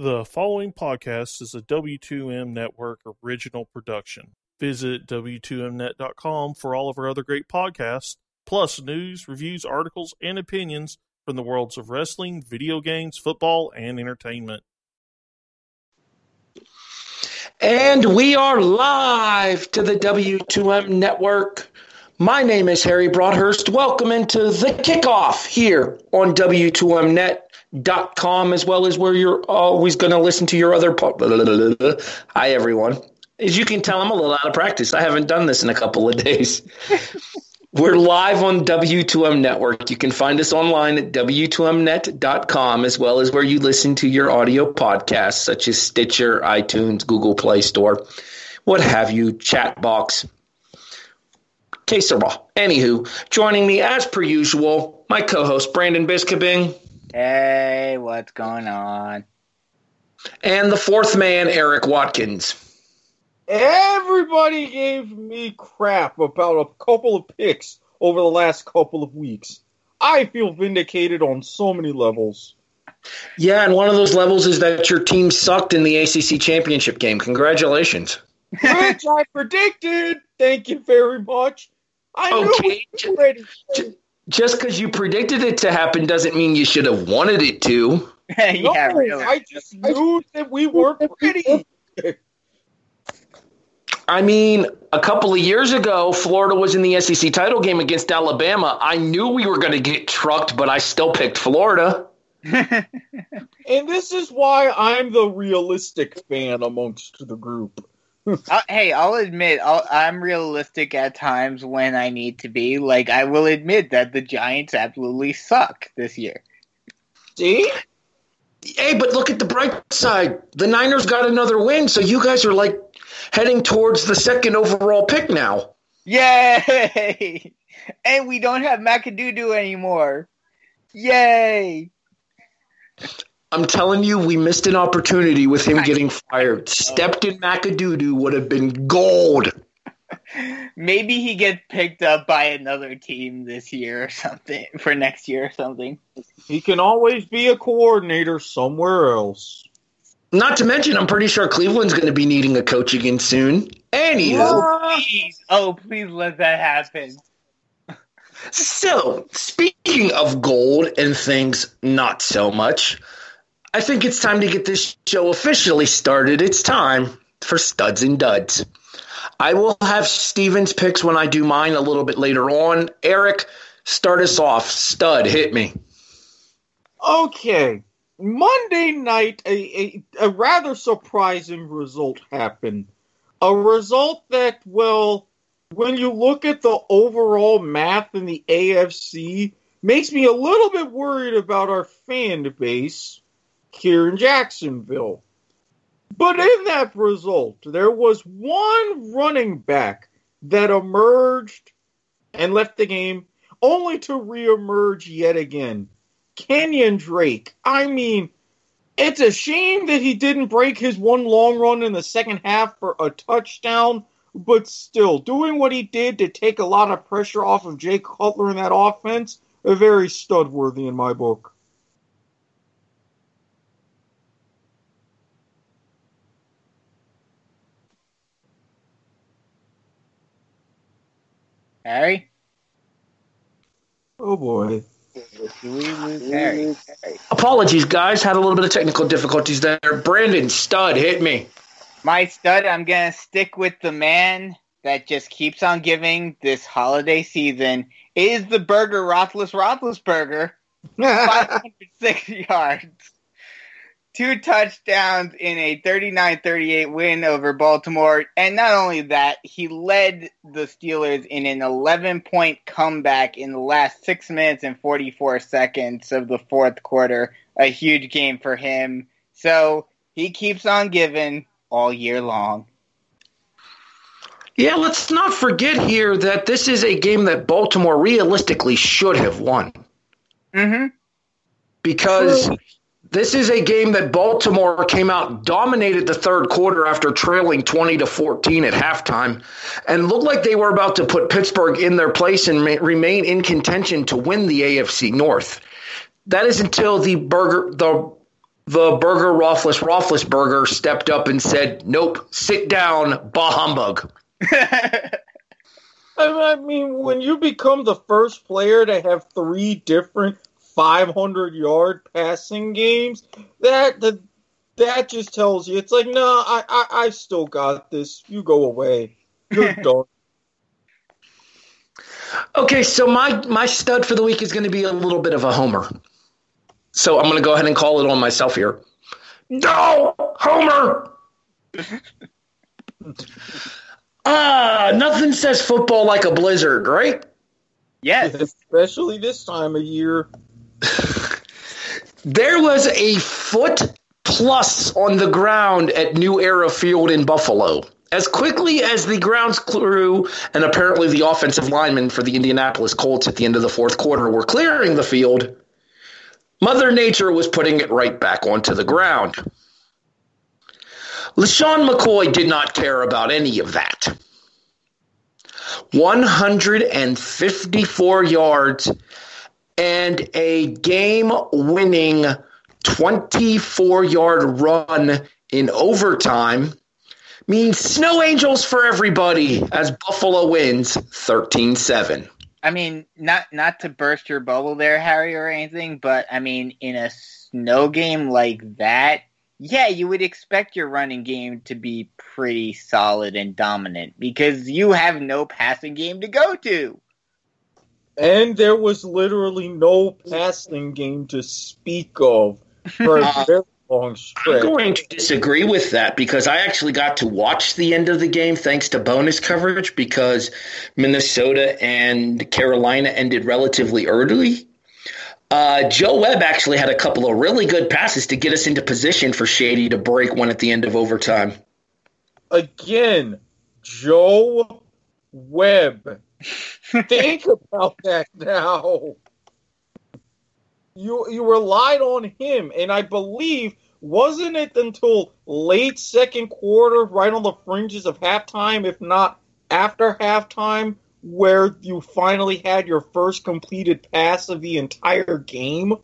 The following podcast is a W2M Network original production. Visit W2Mnet.com for all of our other great podcasts, plus news, reviews, articles, and opinions from the worlds of wrestling, video games, football, and entertainment. And we are live to the W2M network. My name is Harry Broadhurst. Welcome into the kickoff here on W2Mnet.com, as well as where you're always going to listen to your other. Po- Hi, everyone. As you can tell, I'm a little out of practice. I haven't done this in a couple of days. We're live on W2M Network. You can find us online at W2Mnet.com, as well as where you listen to your audio podcasts, such as Stitcher, iTunes, Google Play Store, what have you, chat Chatbox. Que sera. Anywho, joining me as per usual, my co host Brandon Biskabing, Hey, what's going on? and the fourth man, Erik Watkins. Everybody gave me crap about a couple of picks over the last couple of weeks. I feel vindicated on so many levels. Yeah, and one of those levels is that your team sucked in the ACC championship game. Congratulations. Which I predicted. Thank you very much. I knew it was already. Just because you predicted it to happen doesn't mean you should have wanted it to. No, yeah, really. I just knew that we weren't ready. I mean, a couple of years ago, Florida was in the SEC title game against Alabama. I knew we were going to get trucked, but I still picked Florida. And this is why I'm the realistic fan amongst the group. Uh, hey, I'll admit I'll, I'm realistic at times when I need to be. Like, I will admit that the Giants absolutely suck this year. See? Hey, but look at the bright side. The Niners got another win, so you guys are like heading towards the second overall pick now. Yay! And we don't have McAdoo anymore. Yay! I'm telling you, we missed an opportunity with him getting fired. Oh. Stepped in McAdoo would have been gold. Maybe he gets picked up by another team this year or something for next year or something. He can always be a coordinator somewhere else. Not to mention, I'm pretty sure Cleveland's going to be needing a coach again soon. Anywho, Please, oh please let that happen. so speaking of gold and things not so much, I think it's time to get this show officially started. It's time for studs and duds. I will have Steven's picks when I do mine a little bit later on. Erik, start us off. Stud, hit me. Okay. Monday night, a, a, a rather surprising result happened. A result that, well, when you look at the overall math in the AFC, makes me a little bit worried about our fan base here in Jacksonville. But in that result, there was one running back that emerged and left the game, only to reemerge yet again. Kenyan Drake. I mean, it's a shame that he didn't break his one long run in the second half for a touchdown, but still, doing what he did to take a lot of pressure off of Jay Cutler in that offense, very stud worthy in my book. Harry? Oh boy. Do we lose Harry? Apologies, guys. Had a little bit of technical difficulties there. Brandon, stud, hit me. My stud, I'm gonna stick with the man that just keeps on giving this holiday season is the burger Rothless Roethlisberger. 506 yards. Two touchdowns in a 39-38 win over Baltimore. And not only that, he led the Steelers in an 11-point comeback in the last 6 minutes and 44 seconds of the fourth quarter. A huge game for him. So he keeps on giving all year long. Yeah, let's not forget here that this is a game that Baltimore realistically should have won. Mm-hmm. Because this is a game that Baltimore came out, dominated the third quarter after trailing 20 to 14 at halftime, and looked like they were about to put Pittsburgh in their place and ma- remain in contention to win the AFC North. That is until the burger the the Burger Rothless Roethlisberger stepped up and said, "Nope, sit down, bah humbug." I mean, when you become the first player to have three different 500 yard passing games, that that, that just tells you it's like, no, I, I I still got this. You go away. You're done. Okay, so my my stud for the week is going to be a little bit of a homer. So I'm going to go ahead and call it on myself here. No, Homer. Ah, nothing says football like a blizzard, right? yes. Especially this time of year. There was a foot plus on the ground at New Era Field in Buffalo. As quickly as the grounds crew and apparently the offensive linemen for the Indianapolis Colts at the end of the fourth quarter were clearing the field, Mother Nature was putting it right back onto the ground. LeSean McCoy did not care about any of that. 154 yards and a game winning 24 yard run in overtime means snow angels for everybody as Buffalo wins 13 7. I mean, not not to burst your bubble there, Harry, or anything, but I mean, in a snow game like that, yeah, you would expect your running game to be pretty solid and dominant because you have no passing game to go to. And there was literally no passing game to speak of for a very long stretch. I'm going to disagree with that because I actually got to watch the end of the game thanks to bonus coverage because Minnesota and Carolina ended relatively early. Uh, Joe Webb actually had a couple of really good passes to get us into position for Shady to break one at the end of overtime. Again, Joe Webb. Think about that now. You you relied on him, and I believe wasn't it until late second quarter, right on the fringes of halftime, if not after halftime, where you finally had your first completed pass of the entire game?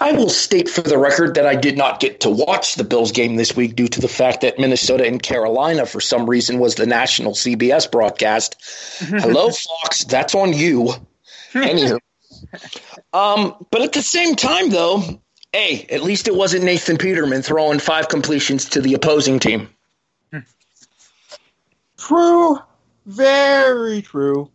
I will state for the record that I did not get to watch the Bills game this week due to the fact that Minnesota and Carolina, for some reason, was the national CBS broadcast. Hello, Fox, that's on you. Anywho. Um, but at the same time, though, hey, at least it wasn't Nathan Peterman throwing five completions to the opposing team. True, very true.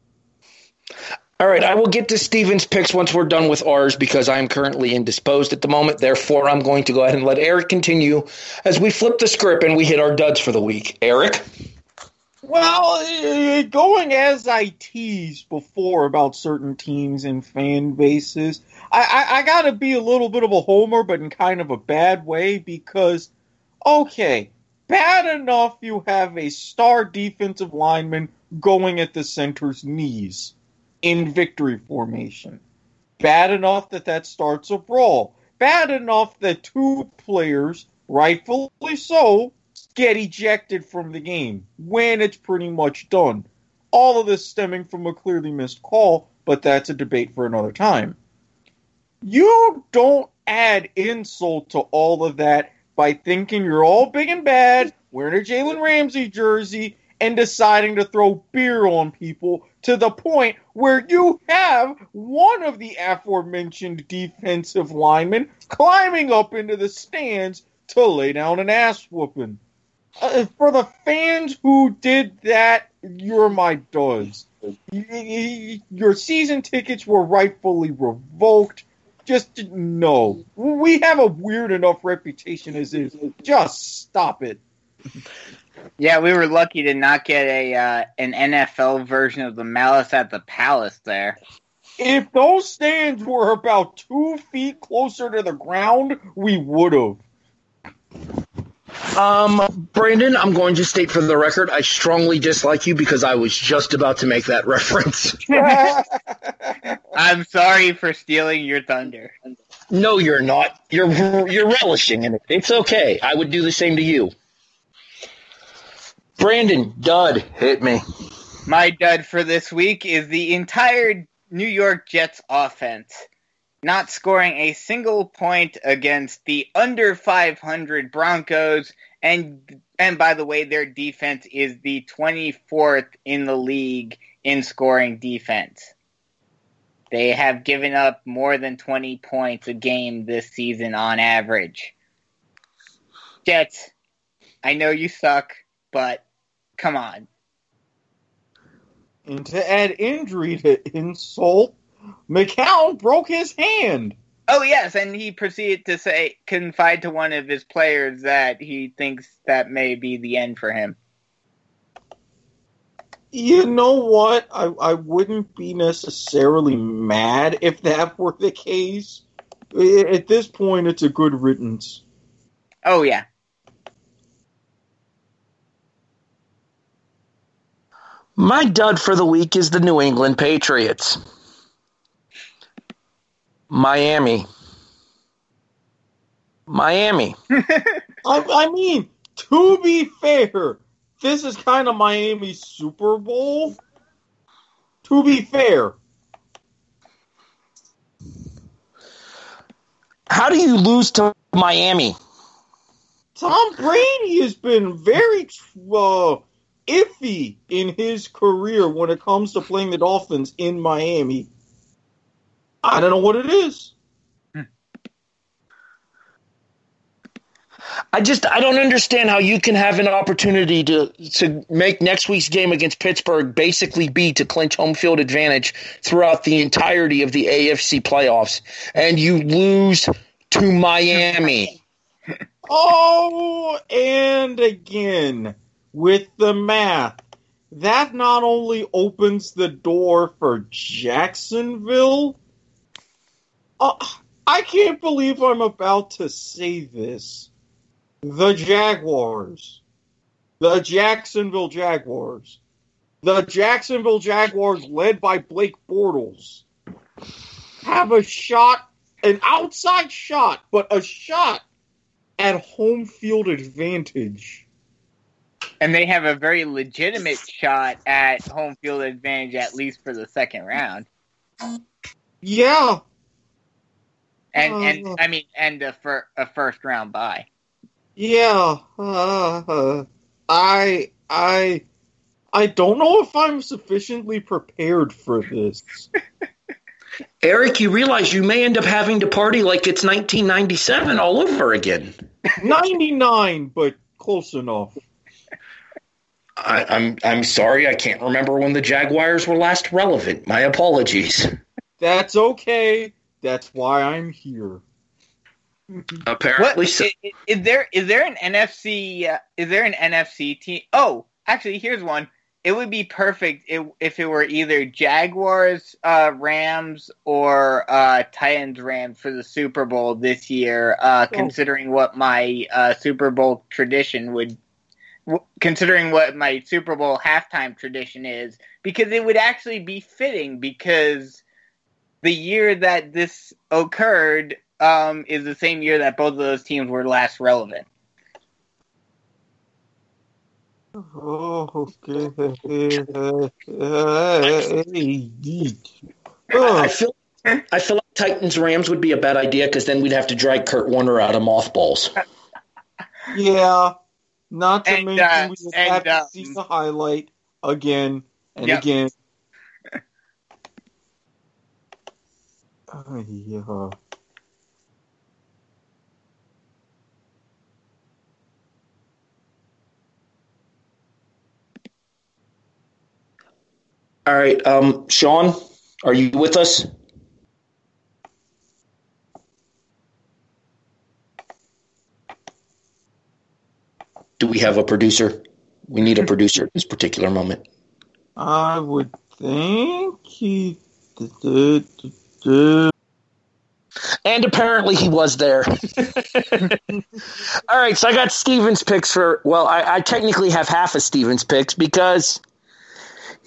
All right, I will get to Steven's picks once we're done with ours because I am currently indisposed at the moment. Therefore, I'm going to go ahead and let Erik continue as we flip the script and we hit our duds for the week. Erik? Well, eh, going as I teased before about certain teams and fan bases, I, I, I got to be a little bit of a homer, but in kind of a bad way because, okay, bad enough you have a star defensive lineman going at the center's knees in victory formation. Bad enough that that starts a brawl. Bad enough that two players, rightfully so, get ejected from the game when it's pretty much done. All of this stemming from a clearly missed call, but that's a debate for another time. You don't add insult to all of that by thinking you're all big and bad, wearing a Jalen Ramsey jersey, and deciding to throw beer on people to the point where you have one of the aforementioned defensive linemen climbing up into the stands to lay down an ass whooping. Uh, for the fans who did that, you're my y- Your season tickets were rightfully revoked. Just no. We have a weird enough reputation as is. Just stop it. Yeah, we were lucky to not get a uh, an NFL version of the Malice at the Palace there. If those stands were about two feet closer to the ground, we would have. Um, Brandon, I'm going to state for the record, I strongly dislike you because I was just about to make that reference. I'm sorry for stealing your thunder. No, you're not. You're you're relishing in it. It's okay. I would do the same to you. Brandon, dud, hit me. My dud for this week is the entire New York Jets offense. not scoring a single point against the under 500 Broncos. And and by the way, their defense is the 24th in the league in scoring defense. They have given up more than 20 points a game this season on average. Jets, I know you suck, but come on. And to add injury to insult, McCown broke his hand. Oh yes, and he proceeded to say confide to one of his players that he thinks that may be the end for him. You know what? I, I wouldn't be necessarily mad if that were the case. At this point, it's a good riddance. Oh yeah. My dud for the week is the New England Patriots. Miami. Miami. I, I mean, to be fair, this is kind of Miami's Super Bowl. To be fair. How do you lose to Miami? Tom Brady has been very uh, iffy in his career when it comes to playing the Dolphins in Miami. I don't know what it is. I just I don't understand how you can have an opportunity to to make next week's game against Pittsburgh basically be to clinch home field advantage throughout the entirety of the AFC playoffs and you lose to Miami. oh, and again with the math. That not only opens the door for Jacksonville, uh, I can't believe I'm about to say this. The Jaguars. The Jacksonville Jaguars. The Jacksonville Jaguars, led by Blake Bortles, have a shot, an outside shot, but a shot at home field advantage. And they have a very legitimate shot at home field advantage, at least for the second round. Yeah, and and I mean, and a, fir- a first round bye. Yeah, uh, I I I don't know if I'm sufficiently prepared for this. Erik, you realize you may end up having to party like it's 1997 all over again. 99, but close enough. I, I'm I'm sorry, I can't remember when the Jaguars were last relevant. My apologies. That's okay. That's why I'm here. Apparently, What, so. is, is there is there an NFC uh, is there an NFC team? Oh, actually, here's one. It would be perfect if, if it were either Jaguars, uh, Rams, or uh, Titans, Rams for the Super Bowl this year. Uh, Oh. Considering what my uh, Super Bowl tradition would, w- considering what my Super Bowl halftime tradition is, because it would actually be fitting because the year that this occurred um, is the same year that both of those teams were last relevant. Oh, okay. I feel I feel like Titans Rams would be a bad idea because then we'd have to drag Kurt Warner out of mothballs. yeah, not to And, mention uh, we just and, have to um, see the highlight again and Yep. again. Uh, yeah. All right, um, Sean, are you with us? We have a producer? We need a hmm. producer at this particular moment. I would think he. And apparently he was there. All right, so I got Steven's picks for. Well, I, I technically have half of Steven's picks because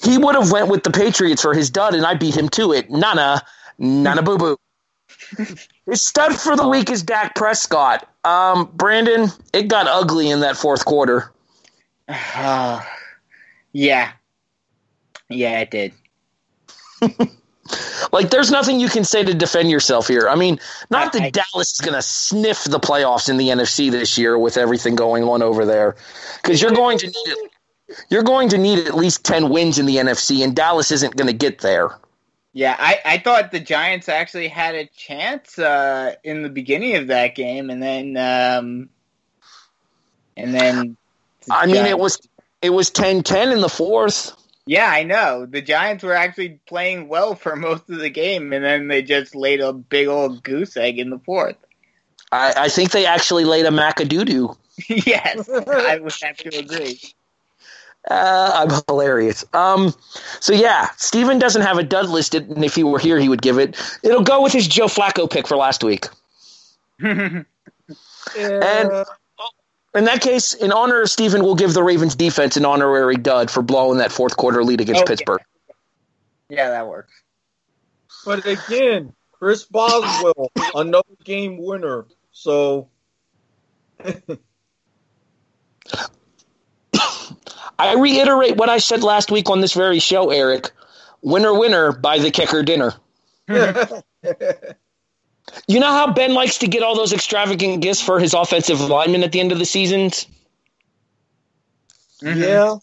he would have went with the Patriots for his dud, and I beat him to it. Nana, nana boo boo. His stud for the week is Dak Prescott. Um, Brandon, it got ugly in that fourth quarter. yeah. Yeah, it did. Like, there's nothing you can say to defend yourself here. I mean, not I- that Dallas is going to sniff the playoffs in the NFC this year with everything going on over there, because you're going to need it. You're going to need at least ten wins in the NFC, and Dallas isn't going to get there. Yeah, I, I thought the Giants actually had a chance uh, in the beginning of that game, and then um, and then the I mean, it was it was 10-10 in the fourth. Yeah, I know. The Giants were actually playing well for most of the game, and then they just laid a big old goose egg in the fourth. I, I think they actually laid a macadoodoo. yes, I would have to agree. Uh, I'm hilarious. Um, so yeah, Steven doesn't have a dud listed, and if he were here, he would give it. It'll go with his Joe Flacco pick for last week. Yeah. In that case, in honor of Steven, we'll give the Ravens defense an honorary dud for blowing that fourth quarter lead against Oh, yeah. Pittsburgh. yeah, that works. But again, Chris Boswell, another game winner. So I reiterate what I said last week on this very show, Erik. Winner, winner, buy the kicker dinner. You know how Ben likes to get all those extravagant gifts for his offensive linemen at the end of the seasons? Mhm. yeah,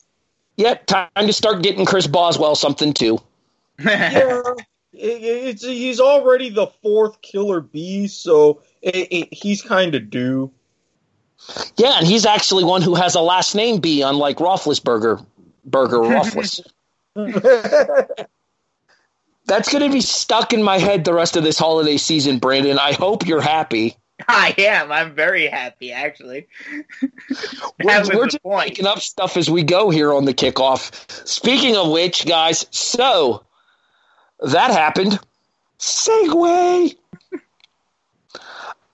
Yep, time to start getting Chris Boswell something too. yeah. It- it's he's already the fourth killer bee, so it, it, he's kind of due. Yeah, and he's actually one who has a last name B, unlike Roethlisberger. Burger Roethlis. That's going to be stuck in my head the rest of this holiday season, Brandon. I hope you're happy. I am. I'm very happy, actually. We're, we're just point. making up stuff as we go here on the kickoff. Speaking of which, guys, so that happened. Segway.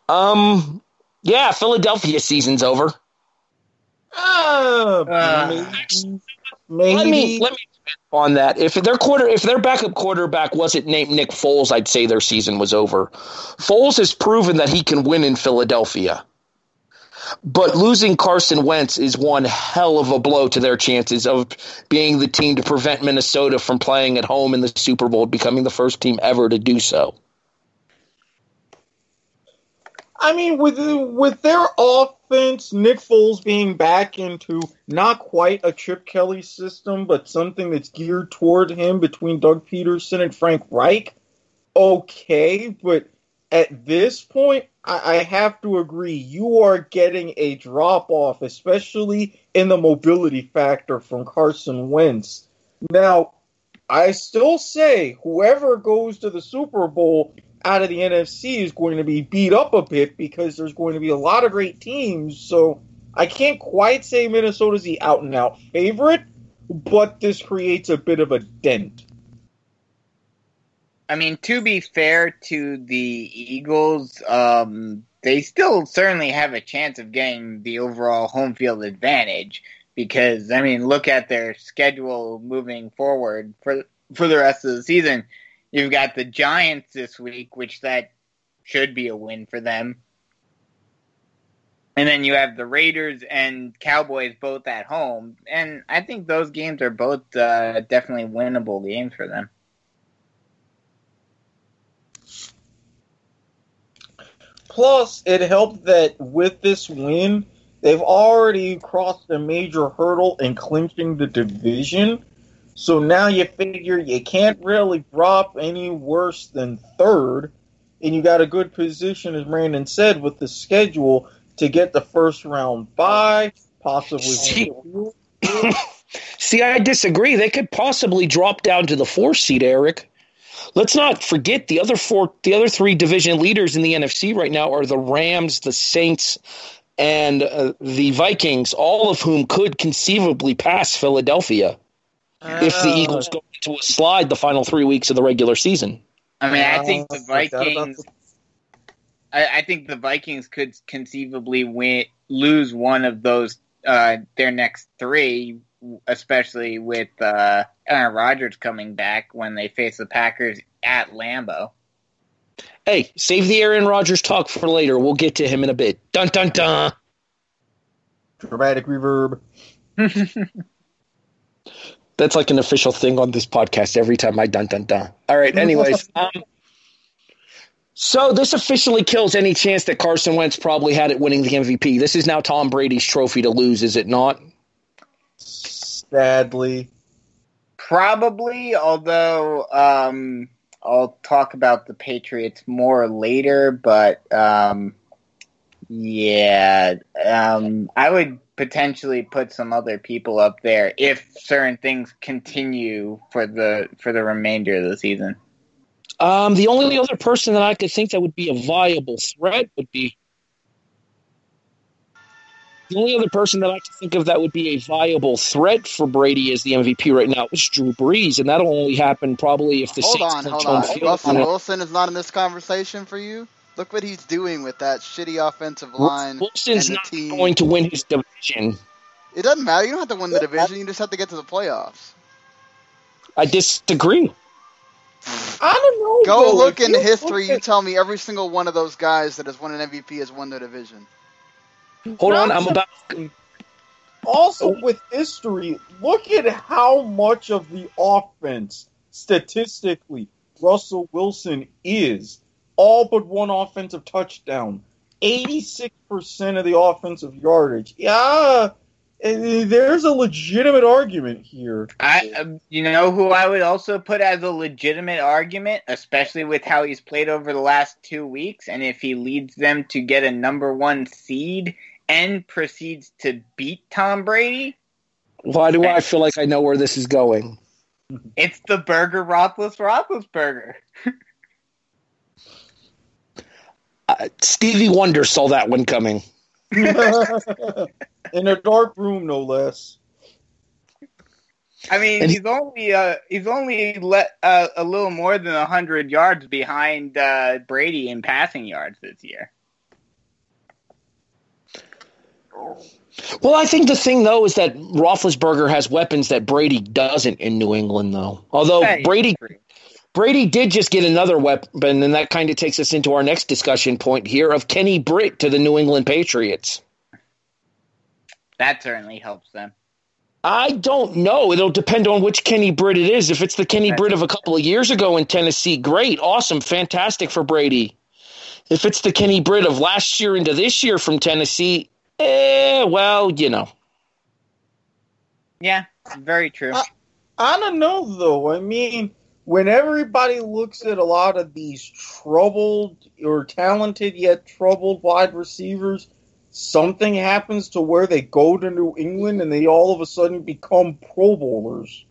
um, yeah, Philadelphia season's over. Uh, Uh, maybe, maybe. Let me let me on that. If their quarter, if their backup quarterback wasn't named Nick Foles, I'd say their season was over. Foles has proven that he can win in Philadelphia, but losing Carson Wentz is one hell of a blow to their chances of being the team to prevent Minnesota from playing at home in the Super Bowl, becoming the first team ever to do so. I mean, with with their offense, Nick Foles being back into not quite a Chip Kelly system, but something that's geared toward him between Doug Pederson and Frank Reich. Okay, but at this point, I, I have to agree. You are getting a drop off, especially in the mobility factor from Carson Wentz. Now, I still say whoever goes to the Super Bowl out of the NFC is going to be beat up a bit because there's going to be a lot of great teams. So I can't quite say Minnesota's the out and out favorite, but this creates a bit of a dent. I mean, to be fair to the Eagles, um, they still certainly have a chance of getting the overall home field advantage because, I mean, look at their schedule moving forward for for the rest of the season. You've got the Giants this week, which that should be a win for them. And then you have the Raiders and Cowboys both at home, and I think those games are both uh, definitely winnable games for them. Plus, it helped that with this win, they've already crossed a major hurdle in clinching the division. So now you figure you can't really drop any worse than third, and you got a good position, as Brandon said, with the schedule to get the first round bye, possibly. See- See, I disagree. They could possibly drop down to the four seed, Erik. Let's not forget the other four, the other three division leaders in the NFC right now are the Rams, the Saints, and uh, the Vikings, all of whom could conceivably pass Philadelphia if the Uh, Eagles go into a slide the final three weeks of the regular season. I mean, I think Uh, the I forgot about Vikings. I, I think the Vikings could conceivably win, lose one of those uh, their next three, especially with uh, Aaron Rodgers coming back when they face the Packers at Lambeau. Hey, save the Aaron Rodgers talk for later. We'll get to him in a bit. Dun dun dun. Dramatic reverb. That's like an official thing on this podcast every time I dun dun dun. All right. Anyways, um, so this officially kills any chance that Carson Wentz probably had at winning the MVP. This is now Tom Brady's trophy to lose, is it not? Sadly, Probably, although um, I'll talk about the Patriots more later, but um, yeah, um, I would potentially put some other people up there if certain things continue for the for the remainder of the season. Um, the only other person that I could think that would be a viable threat would be the only other person that I can think of that would be a viable threat for Brady as the MVP right now is Drew Brees, and that'll only happen probably if the hold Saints on, don't hold on. field. Russell Wilson is not in this conversation for you. Look what he's doing with that shitty offensive line. Wilson's not team. going to win his division. It doesn't matter. You don't have to win the division. You just have to get to the playoffs. I disagree. I don't know. Go though. look If in you history. look You tell me every single one of those guys that has won an MVP has won their division. Hold on, I'm about. Also, with history, look at how much of the offense, statistically, Russell Wilson is. All but one offensive touchdown. 86% of the offensive yardage. Yeah, there's a legitimate argument here. I, you know, who I would also put as a legitimate argument, especially with how he's played over the last two weeks, and if he leads them to get a number one seed and proceeds to beat Tom Brady, Why do I feel like I know where this is going? it's the Burger Rothles Roethlisberger. Uh, Stevie Wonder saw that one coming. In a dark room, no less. I mean, And- he's only uh, he's only let uh, a little more than hundred yards behind uh, Brady in passing yards this year. Well, I think the thing though is that Roethlisberger has weapons that Brady doesn't in New England, though. Although Hey, Brady Brady did just get another weapon, and that kind of takes us into our next discussion point here of Kenny Britt to the New England Patriots. that certainly helps them. I don't know. It'll depend on which Kenny Britt it is. If it's the Kenny That's- Britt of a couple of years ago in Tennessee, great, awesome, fantastic for Brady. If it's the Kenny Britt of last year into this year from Tennessee, eh, well, you know. Yeah, very true. Uh, I don't know though. I mean, when everybody looks at a lot of these troubled or talented yet troubled wide receivers, something happens to where they go to New England and they all of a sudden become Pro Bowlers.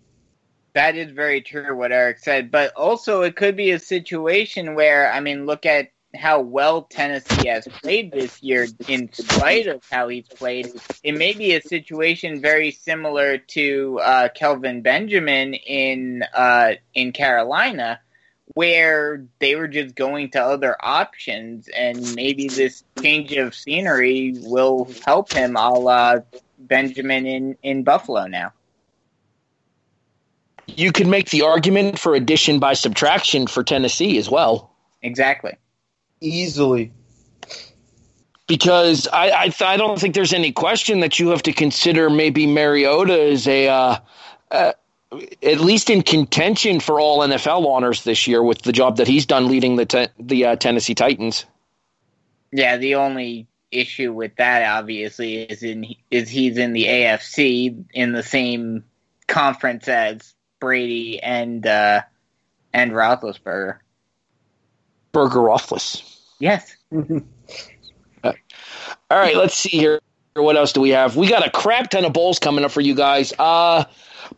That is very true what Erik said, but also it could be a situation where I mean, look at how well Tennessee has played this year in spite of how he's played. It may be a situation very similar to uh, Kelvin Benjamin in uh, in Carolina, where they were just going to other options, and maybe this change of scenery will help him, a la Benjamin in in Buffalo now. You could make the argument for addition by subtraction for Tennessee as well. Exactly. Easily. because I I, I don't think there's any question that you have to consider maybe Mariota as a uh, uh, at least in contention for all NFL honors this year with the job that he's done leading the te- the uh, Tennessee Titans. Yeah, the only issue with that obviously is in is he's in the AFC in the same conference as Brady and uh, and Roethlisberger. Burger Roethlis. Yes. All right, let's see here. What else do we have? We got a crap ton of bowls coming up for you guys. Uh,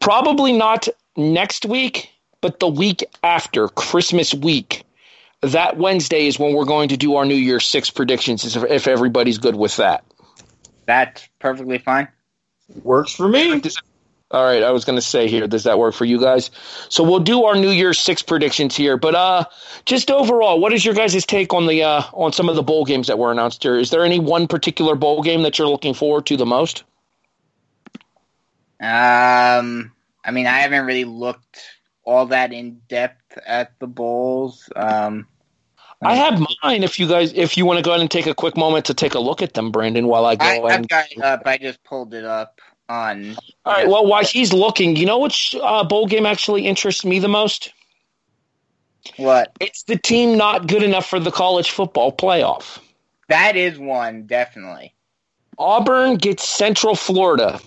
probably not next week, but the week after Christmas week. That Wednesday is when we're going to do our New Year's Six predictions. If, if everybody's good with that. That's perfectly fine. Works for me. All right, I was going to say here, does that work for you guys? So we'll do our New Year's Six predictions here, but uh, just overall, what is your guys' take on the uh, on some of the bowl games that were announced here? Is there any one particular bowl game that you're looking forward to the most? Um, I mean, I haven't really looked all that in depth at the bowls. Um, I have mine. If you guys, if you want to go ahead and take a quick moment to take a look at them, Brandon, while I go I, ahead. I've and- got it up. I just pulled it up. On. All right. Well, while he's looking, you know which uh, bowl game actually interests me the most? What? It's the team not good enough for the college football playoff. That is one, definitely. Auburn gets Central Florida.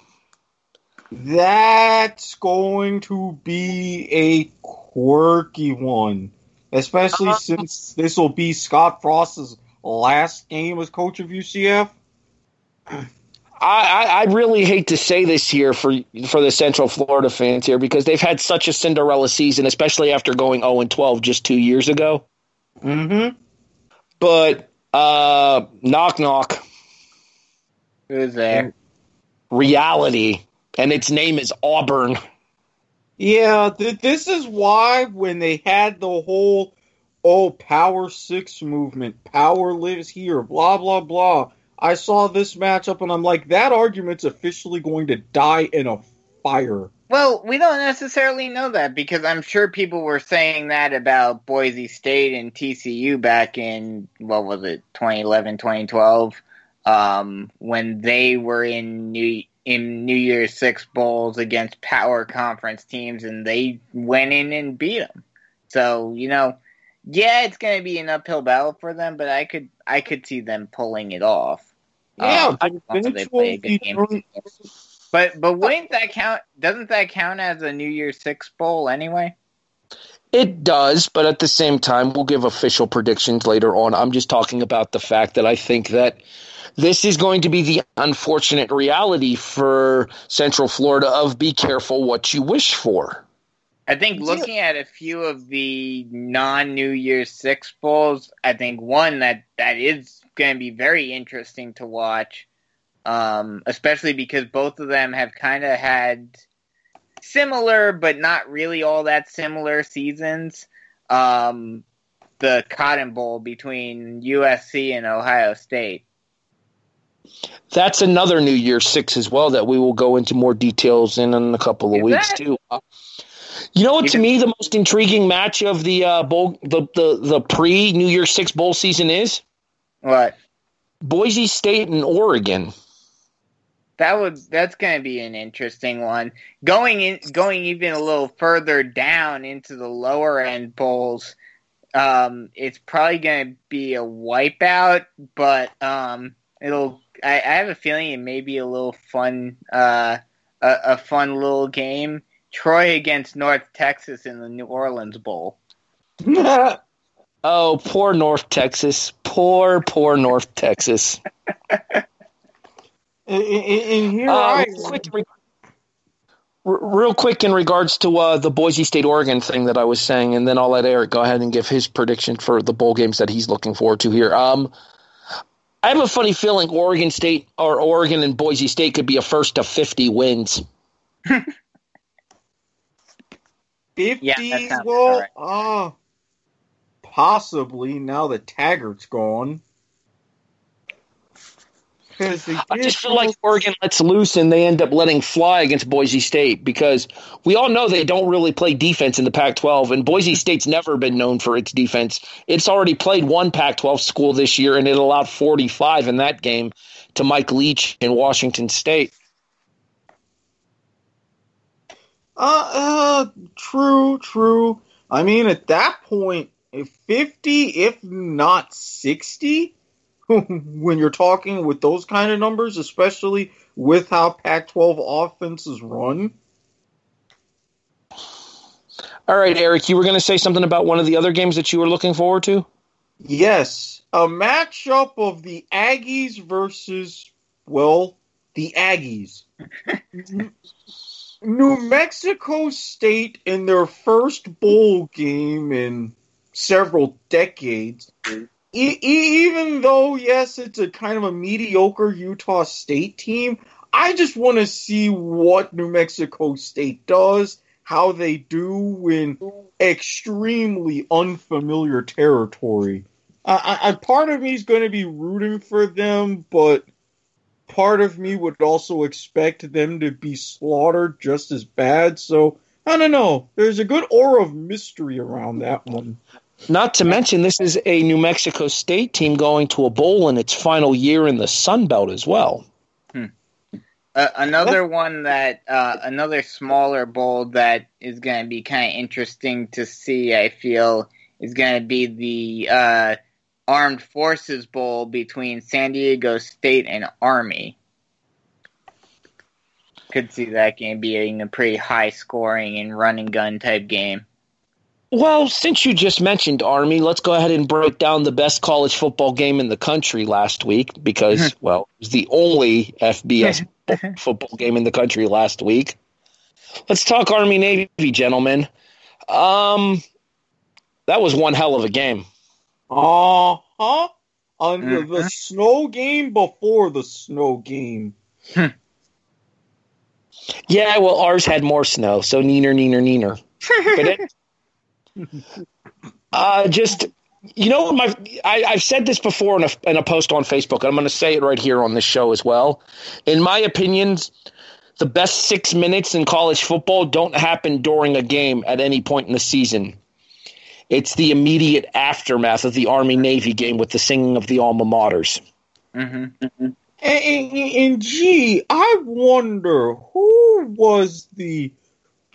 That's going to be a quirky one, especially uh, since this will be Scott Frost's last game as coach of UCF. I, I, really hate to say this here for for the Central Florida fans here because they've had such a Cinderella season, especially after going 0 and 12 just two years ago. Mm-hmm. But uh, knock knock. Who's there? Reality, and its name is Auburn. Yeah, th- this is why when they had the whole oh Power Six movement, power lives here, blah blah blah I saw this matchup and I'm like, that argument's officially going to die in a fire. Well, we don't necessarily know that because I'm sure people were saying that about Boise State and TCU back in, what was it, 2011, 2012, um, when they were in New, in New Year's Six Bowls against power conference teams and they went in and beat them. So, you know, yeah, it's going to be an uphill battle for them, but I could I could see them pulling it off. Yeah, um, eventually. But but wouldn't that count? Doesn't that count as a New Year's Six bowl anyway? It does, but at the same time, we'll give official predictions later on. I'm just talking about the fact that I think that this is going to be the unfortunate reality for Central Florida of be careful what you wish for. I think looking at a few of the non New Year's Six bowls, I think one that that is going to be very interesting to watch, um, especially because both of them have kind of had similar but not really all that similar seasons. Um, the Cotton Bowl between USC and Ohio State. That's another New Year's Six as well that we will go into more details in in a couple of is weeks that? too. You know what? To me, the most intriguing match of the uh, bowl, the the, the pre New Year Six bowl season is what Boise State and Oregon. That would that's going to be an interesting one. Going in, going even a little further down into the lower end bowls, um, it's probably going to be a wipeout, but um, it'll. I, I, have a feeling it may be a little fun, uh, a, a fun little game Troy against North Texas in the New Orleans Bowl. oh, poor North Texas. Poor, poor North Texas. and, here uh, I quick, real quick in regards to uh, the Boise State Oregon thing that I was saying, and then I'll let Erik go ahead and give his prediction for the bowl games that he's looking forward to here. Um, I have a funny feeling Oregon State or Oregon and Boise State could be a first to fifty wins. 50s? Yeah, well, right. uh, possibly now that Taggart's gone. I just feel like Oregon lets loose and they end up letting fly against Boise State because we all know they don't really play defense in the Pac 12, and Boise State's never been known for its defense. It's already played one Pac 12 school this year, and it allowed 45 in that game to Mike Leach in Washington State. Uh, uh, true, true. I mean, at that point, if 50, if not 60, when you're talking with those kind of numbers, especially with how Pac 12 offenses run. All right, Erik, you were going to say something about one of the other games that you were looking forward to? Yes. A matchup of the Aggies versus, well, the Aggies. New Mexico State in their first bowl game in several decades, e- even though yes, it's a kind of a mediocre Utah State team. I just want to see what New Mexico State does, how they do in extremely unfamiliar territory. I, I, part of me is going to be rooting for them, but part of me would also expect them to be slaughtered just as bad. So I don't know. There's a good aura of mystery around that one. Not to mention, this is a New Mexico State team going to a bowl in its final year in the Sun Belt as well. Hmm. Uh, another one that uh, another smaller bowl that is going to be kind of interesting to see. I feel is going to be the uh, Armed Forces Bowl between San Diego State and Army. Could see that game being a pretty high scoring and running gun type game. Well, since you just mentioned Army, let's go ahead and break down the best college football game in the country last week because, well, it was the only FBS football game in the country last week. Let's talk Army Navy, gentlemen. Um, that was one hell of a game. Uh huh. Under the snow game before the snow game. Yeah, well, ours had more snow, so neener, neener, neener. But it, uh, just you know, my I, I've said this before in a, in a post on Facebook. and I'm going to say it right here on this show as well. In my opinions, the best six minutes in college football don't happen during a game at any point in the season. It's the immediate aftermath of the Army Navy game with the singing of the alma maters. hmm And, and, and gee, I wonder who was the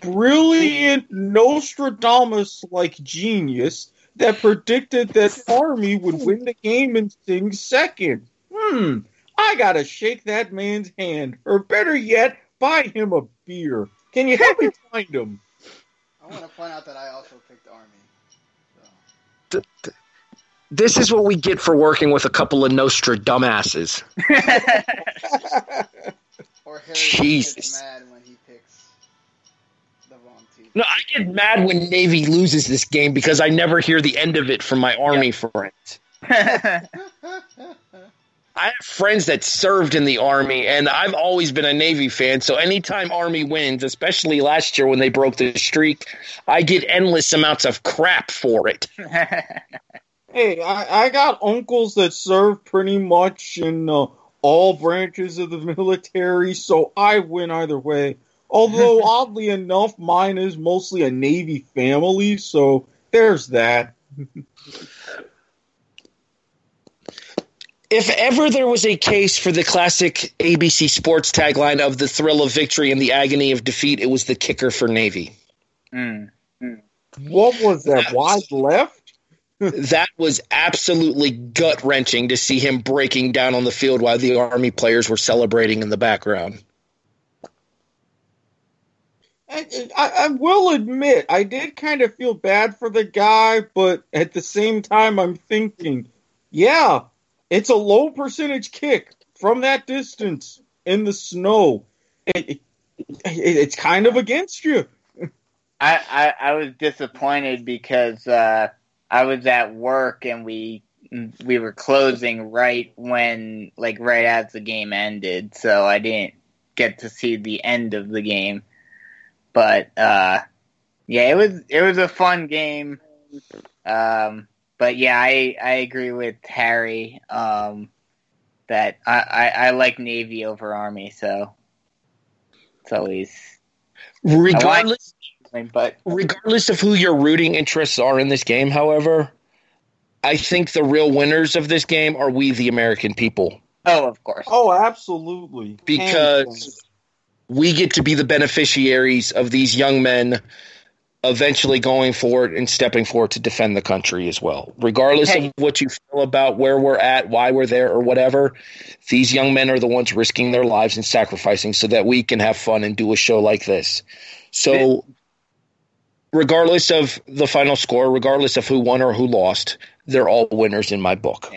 brilliant Nostradamus like genius that predicted that Army would win the game and sing second. Hmm, I gotta shake that man's hand, or better yet, buy him a beer. Can you help me find him? I want to point out that I also This is what we get for working with a couple of Nostradamuses. Or Harry Jesus. mad when he picks the wrong team. No, I get mad when Navy loses this game because I never hear the end of it from my Army friends. I have friends that served in the Army, and I've always been a Navy fan. So anytime Army wins, especially last year when they broke the streak, I get endless amounts of crap for it. Hey, I, I got uncles that serve pretty much in uh, all branches of the military, so I win either way. Although, oddly enough, mine is mostly a Navy family, so there's that. If ever there was a case for the classic ABC Sports tagline of the thrill of victory and the agony of defeat, it was the kicker for Navy. Mm. What was that? Wide left? that was absolutely gut wrenching to see him breaking down on the field while the Army players were celebrating in the background. I, I, I will admit, I did kind of feel bad for the guy, but at the same time, I'm thinking, yeah, it's a low percentage kick from that distance in the snow. It, it, it's kind of against you. I, I I was disappointed because uh, I was at work and we we were closing right when like right as the game ended, so I didn't get to see the end of the game. But uh, yeah, it was it was a fun game. Um, but yeah, I I agree with Harry um, that I, I I like Navy over Army, so it's always Regardless, but regardless of who your rooting interests are in this game, however, I think the real winners of this game are we, the American people, oh, of course. Oh, absolutely. because we get to be the beneficiaries of these young men eventually going forward and stepping forward to defend the country as well. Regardless Hey. of what you feel about where we're at, why we're there, or whatever, these young men are the ones risking their lives and sacrificing so that we can have fun and do a show like this. So, regardless of the final score, regardless of who won or who lost, they're all winners in my book.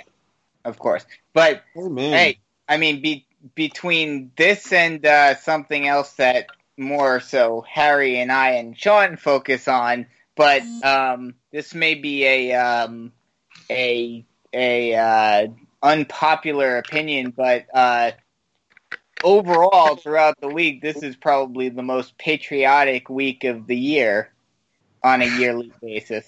of course. But Oh, man. hey, I mean, be, between this and uh, something else that more so Harry and I and Sean focus on, but um, this may be a um, a a uh, unpopular opinion, but uh, overall throughout the week, this is probably the most patriotic week of the year on a yearly basis.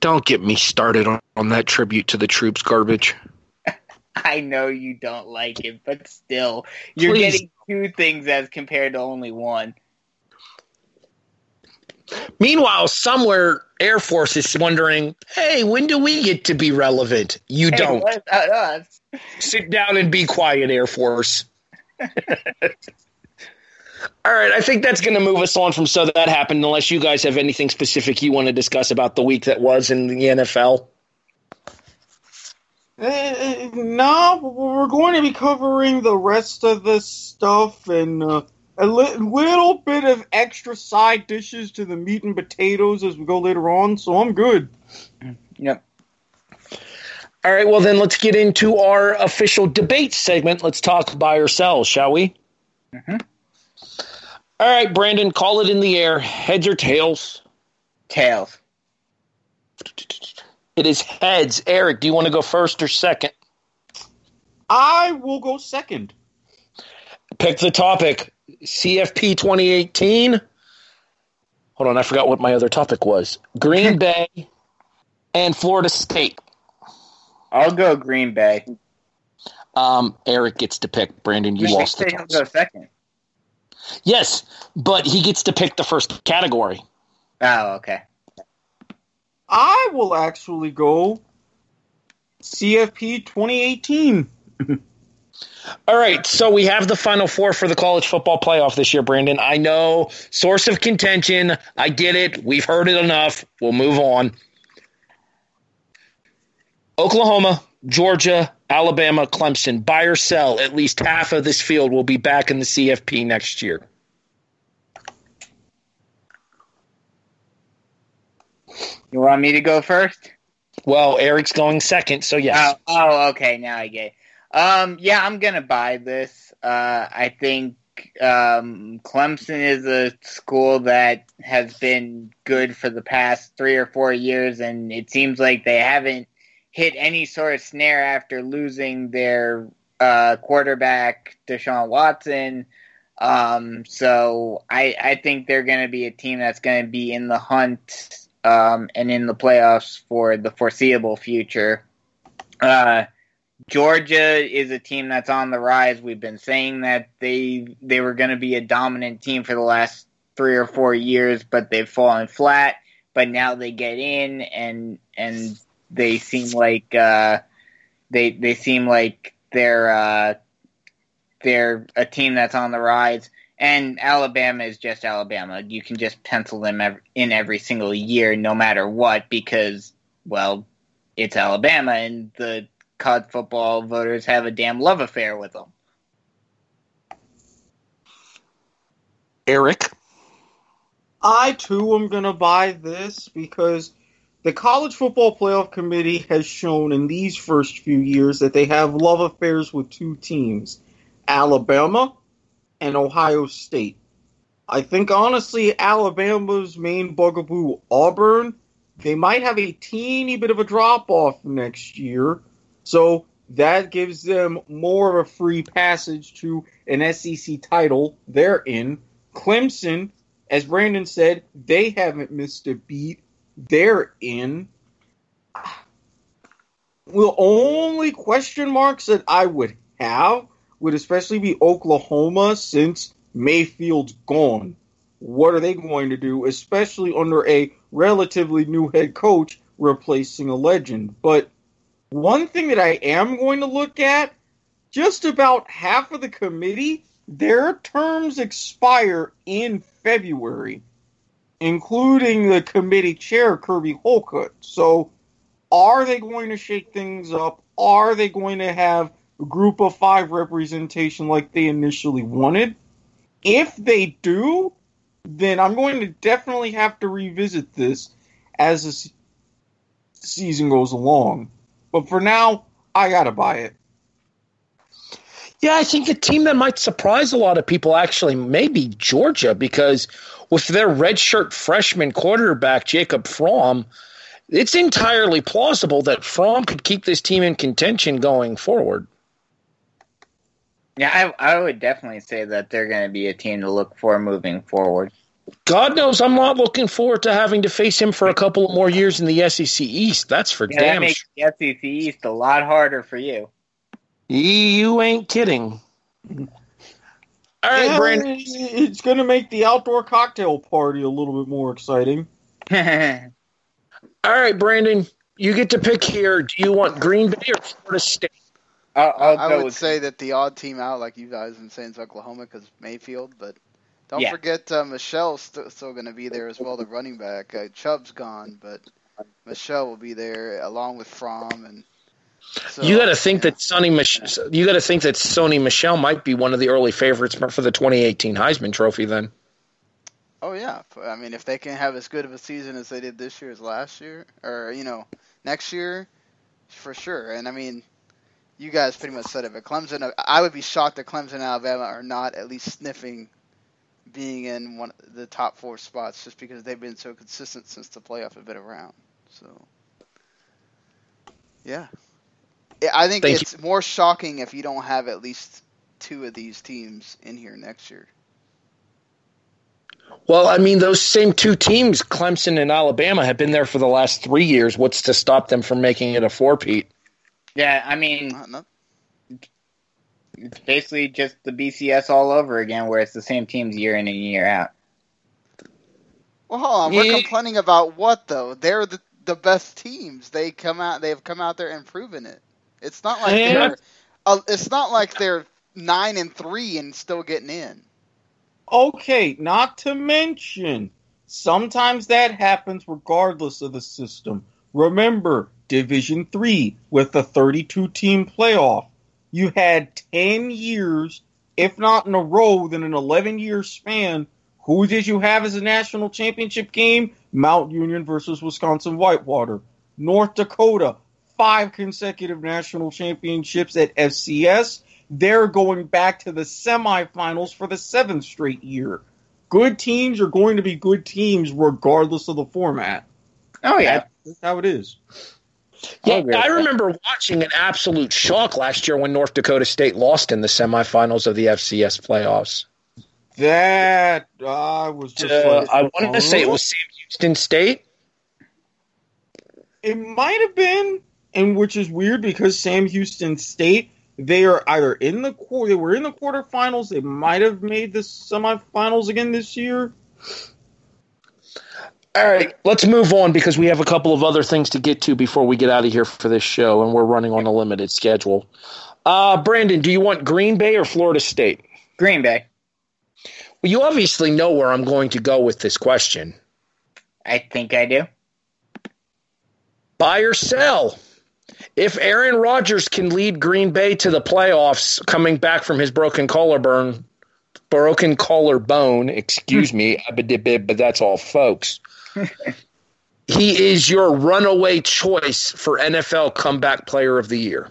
Don't get me started on, on that tribute to the troops garbage. I know you don't like it, but still, you're Please. getting two things as compared to only one. Meanwhile, somewhere Air Force is wondering, hey, when do we get to be relevant? You Hey, don't. what about us? Sit down and be quiet, Air Force. All right, I think that's going to move us on from so that happened. Unless you guys have anything specific you want to discuss about the week that was in the NFL. Uh, no, we're going to be covering the rest of this stuff and uh, a li- little bit of extra side dishes to the meat and potatoes as we go later on. So I'm good. Yep. All right, well then let's get into our official debate segment. Let's talk buy or sell, shall we? Mhm. All right, Brandon, call it in the air. Heads or tails? Tails. It is heads. Erik, do you want to go first or second? I will go second. Pick the topic. CFP 2018. Hold on, I forgot what my other topic was. Green Bay and Florida State. I'll go Green Bay. Um, Erik gets to pick. Brandon, you Green lost the say he'll toss. go second. Yes, but he gets to pick the first category. Oh, okay. I will actually go CFP 2018. All right, so we have the final four for the college football playoff this year, Brandon. I know, source of contention. I get it. We've heard it enough. We'll move on. Oklahoma, Georgia, Alabama, Clemson. Buy or sell. At least half of this field will be back in the CFP next year. You want me to go first? Well, Erik's going second, so yes. Oh, oh, okay. Now I get. It. Um, yeah, I'm gonna buy this. Uh, I think um, Clemson is a school that has been good for the past three or four years, and it seems like they haven't hit any sort of snare after losing their uh, quarterback Deshaun Watson. Um, so I, I think they're going to be a team that's going to be in the hunt um, and in the playoffs for the foreseeable future. Uh, Georgia is a team that's on the rise. We've been saying that they they were going to be a dominant team for the last three or four years, but they've fallen flat. But now they get in, and and they seem like uh, they they seem like they're uh, they're a team that's on the rise. And Alabama is just Alabama. You can just pencil them in every single year, no matter what, because well, it's Alabama, and the college football voters have a damn love affair with them. Erik? I too am going to buy this because the College Football Playoff Committee has shown in these first few years that they have love affairs with two teams Alabama and Ohio State. I think honestly, Alabama's main bugaboo, Auburn, they might have a teeny bit of a drop off next year. So that gives them more of a free passage to an SEC title. They're in. Clemson, as Brandon said, they haven't missed a beat. They're in. The only question marks that I would have would especially be Oklahoma since Mayfield's gone. What are they going to do, especially under a relatively new head coach replacing a legend? But one thing that I am going to look at just about half of the committee, their terms expire in February, including the committee chair, Kirby Hocutt. So, are they going to shake things up? Are they going to have group of five representation like they initially wanted? If they do, then I'm going to definitely have to revisit this as the se- season goes along. But for now, I gotta buy it. Yeah, I think a team that might surprise a lot of people actually may be Georgia because with their redshirt freshman quarterback, Jacob Fromm, it's entirely plausible that Fromm could keep this team in contention going forward. Yeah, I, I would definitely say that they're going to be a team to look for moving forward. God knows I'm not looking forward to having to face him for a couple of more years in the SEC East. That's for Yeah, that makes sure. the SEC East a lot harder for you. You ain't kidding. All right, Yeah, Brandon. It's gonna make the outdoor cocktail party a little bit more exciting. All right, Brandon. You get to pick here. Do you want Green Bay or Florida State? I'll, I'll I would say that the odd team out, like you guys been saying, is Oklahoma because Mayfield. But don't Yeah. forget uh, Michel's st- still going to be there as well, the running back. Uh, Chubb's gone, but Michel will be there along with Fromm and. So, you got to think yeah. that Sony Mich- you got to think that Sony Michel might be one of the early favorites for the 2018 Heisman Trophy. Then Oh yeah, I mean, if they can have as good of a season as they did this year as last year, or you know, next year, for sure. And I mean, you guys pretty much said it. But Clemson, I would be shocked that Clemson and Alabama are not at least sniffing being in one of the top four spots, just because they've been so consistent since the playoff have been around. So, yeah, I think Thank it's more shocking if you don't have at least two of these teams in here next year. Well, I mean, those same two teams, Clemson and Alabama, have been there for the last three years. What's to stop them from making it a four-peat? Yeah, I mean, Not- not- it's basically just the BCS all over again, where it's the same teams year in and year out. Well, hold on. We're Yeah. complaining about what though? They're the the best teams. They come out. They've come out there and proven it. It's not like Yeah. they're. Uh, it's not like they're nine and three and still getting in. Okay, not to mention, sometimes that happens regardless of the system. Remember, Division 3 with the 32 team playoff. You had 10 years, if not in a row, then an 11 year span. Who did you have as a national championship game? Mount Union versus Wisconsin Whitewater. North Dakota, five consecutive national championships at FCS they're going back to the semifinals for the seventh straight year. Good teams are going to be good teams regardless of the format. Oh yeah, That's how it is. I'll Yeah, agree with I remember watching an absolute shock last year when North Dakota State lost in the semifinals of the FCS playoffs. That I was just. Uh, I wanted to say it "Oh." was Sam Houston State. It might have been, and which is weird because Sam Houston State they are either in the quar- they were in the quarterfinals. They might have made the semifinals again this year. All right, let's move on because we have a couple of other things to get to before we get out of here for this show, and we're running on a limited schedule. Uh, Brandon, do you want Green Bay or Florida State? Green Bay. Well, you obviously know where I'm going to go with this question. I think I do. Buy or sell? If Aaron Rodgers can lead Green Bay to the playoffs, coming back from his broken collarbone, broken collarbone, excuse me, but that's all, folks. he is your runaway choice for NFL Comeback Player of the Year.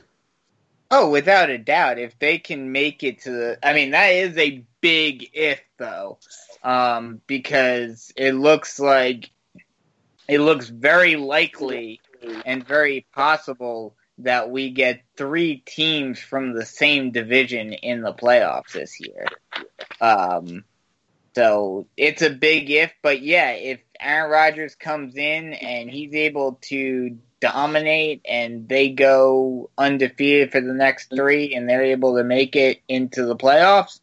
Oh, without a doubt. If they can make it to the, I mean, that is a big if though, um, because it looks like it looks very likely and very possible that we get three teams from the same division in the playoffs this year. Um, so it's a big if, but yeah, if Aaron Rodgers comes in and he's able to dominate and they go undefeated for the next three and they're able to make it into the playoffs,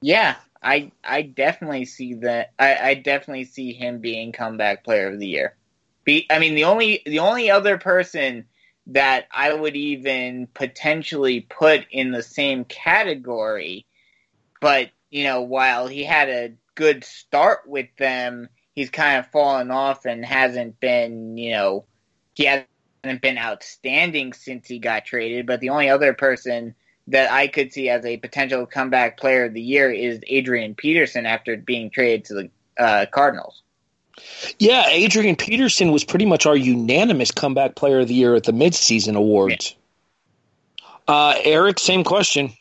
yeah, I I definitely see that. I, I definitely see him being comeback player of the year. Be, I mean the only the only other person that I would even potentially put in the same category, but you know, while he had a good start with them, he's kind of fallen off and hasn't been, you know, he hasn't been outstanding since he got traded. But the only other person that I could see as a potential comeback player of the year is Adrian Peterson after being traded to the uh, Cardinals. Yeah, Adrian Peterson was pretty much our unanimous Comeback Player of the Year at the midseason awards. Uh, Erik, same question.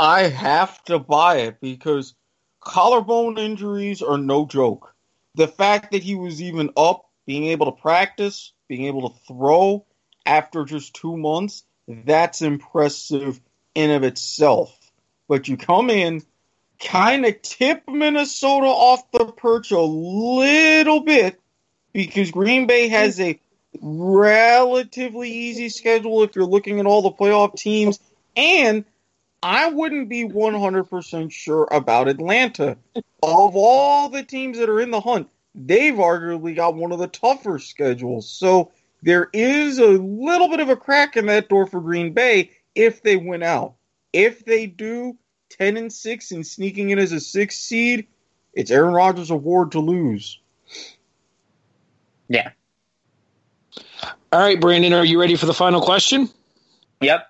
I have to buy it because collarbone injuries are no joke. The fact that he was even up, being able to practice, being able to throw after just two months, that's impressive in of itself. But you come in, kind of tip Minnesota off the perch a little bit because Green Bay has a relatively easy schedule if you're looking at all the playoff teams. And I wouldn't be 100% sure about Atlanta. Of all the teams that are in the hunt, they've arguably got one of the tougher schedules. So there is a little bit of a crack in that door for Green Bay if they win out. If they do 10 and 6 and sneaking in as a sixth seed, it's Aaron Rodgers' award to lose. Yeah. All right, Brandon, are you ready for the final question? Yep.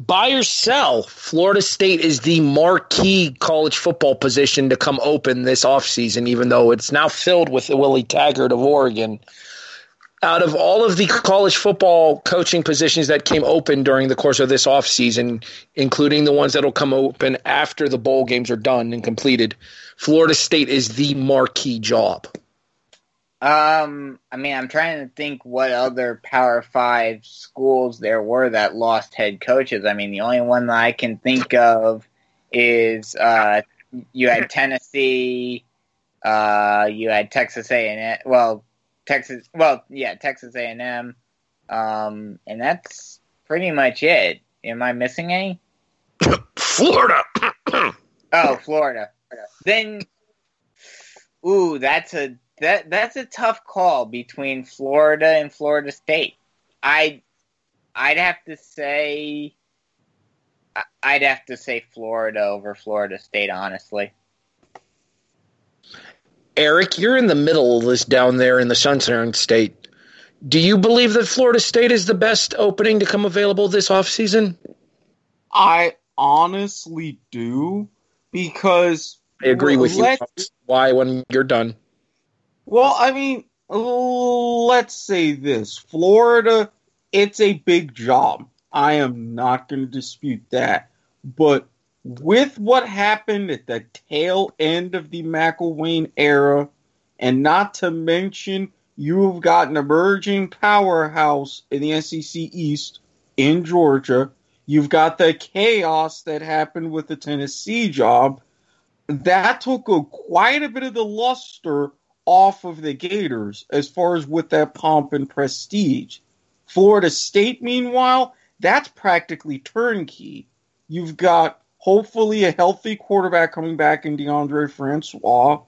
Buy or sell, Florida State is the marquee college football position to come open this offseason, even though it's now filled with Willie Taggart of Oregon. Out of all of the college football coaching positions that came open during the course of this offseason, including the ones that will come open after the bowl games are done and completed, Florida State is the marquee job. Um, I mean, I'm trying to think what other Power Five schools there were that lost head coaches. I mean, the only one that I can think of is uh, you had Tennessee, uh, you had Texas A&M. Well, Texas. Well, yeah, Texas A&M, um, and that's pretty much it. Am I missing any? Florida. oh, Florida. Then, ooh, that's a that that's a tough call between Florida and Florida State. I I'd have to say I'd have to say Florida over Florida State honestly. Erik, you're in the middle of this down there in the Sunshine State. Do you believe that Florida State is the best opening to come available this offseason? I honestly do because I agree with you. Why when you're done? Well, I mean, let's say this Florida, it's a big job. I am not going to dispute that. But with what happened at the tail end of the McElwain era, and not to mention you've got an emerging powerhouse in the SEC East in Georgia, you've got the chaos that happened with the Tennessee job. That took a, quite a bit of the luster off of the Gators as far as with that pomp and prestige. Florida State, meanwhile, that's practically turnkey. You've got hopefully a healthy quarterback coming back in Deondre Francois.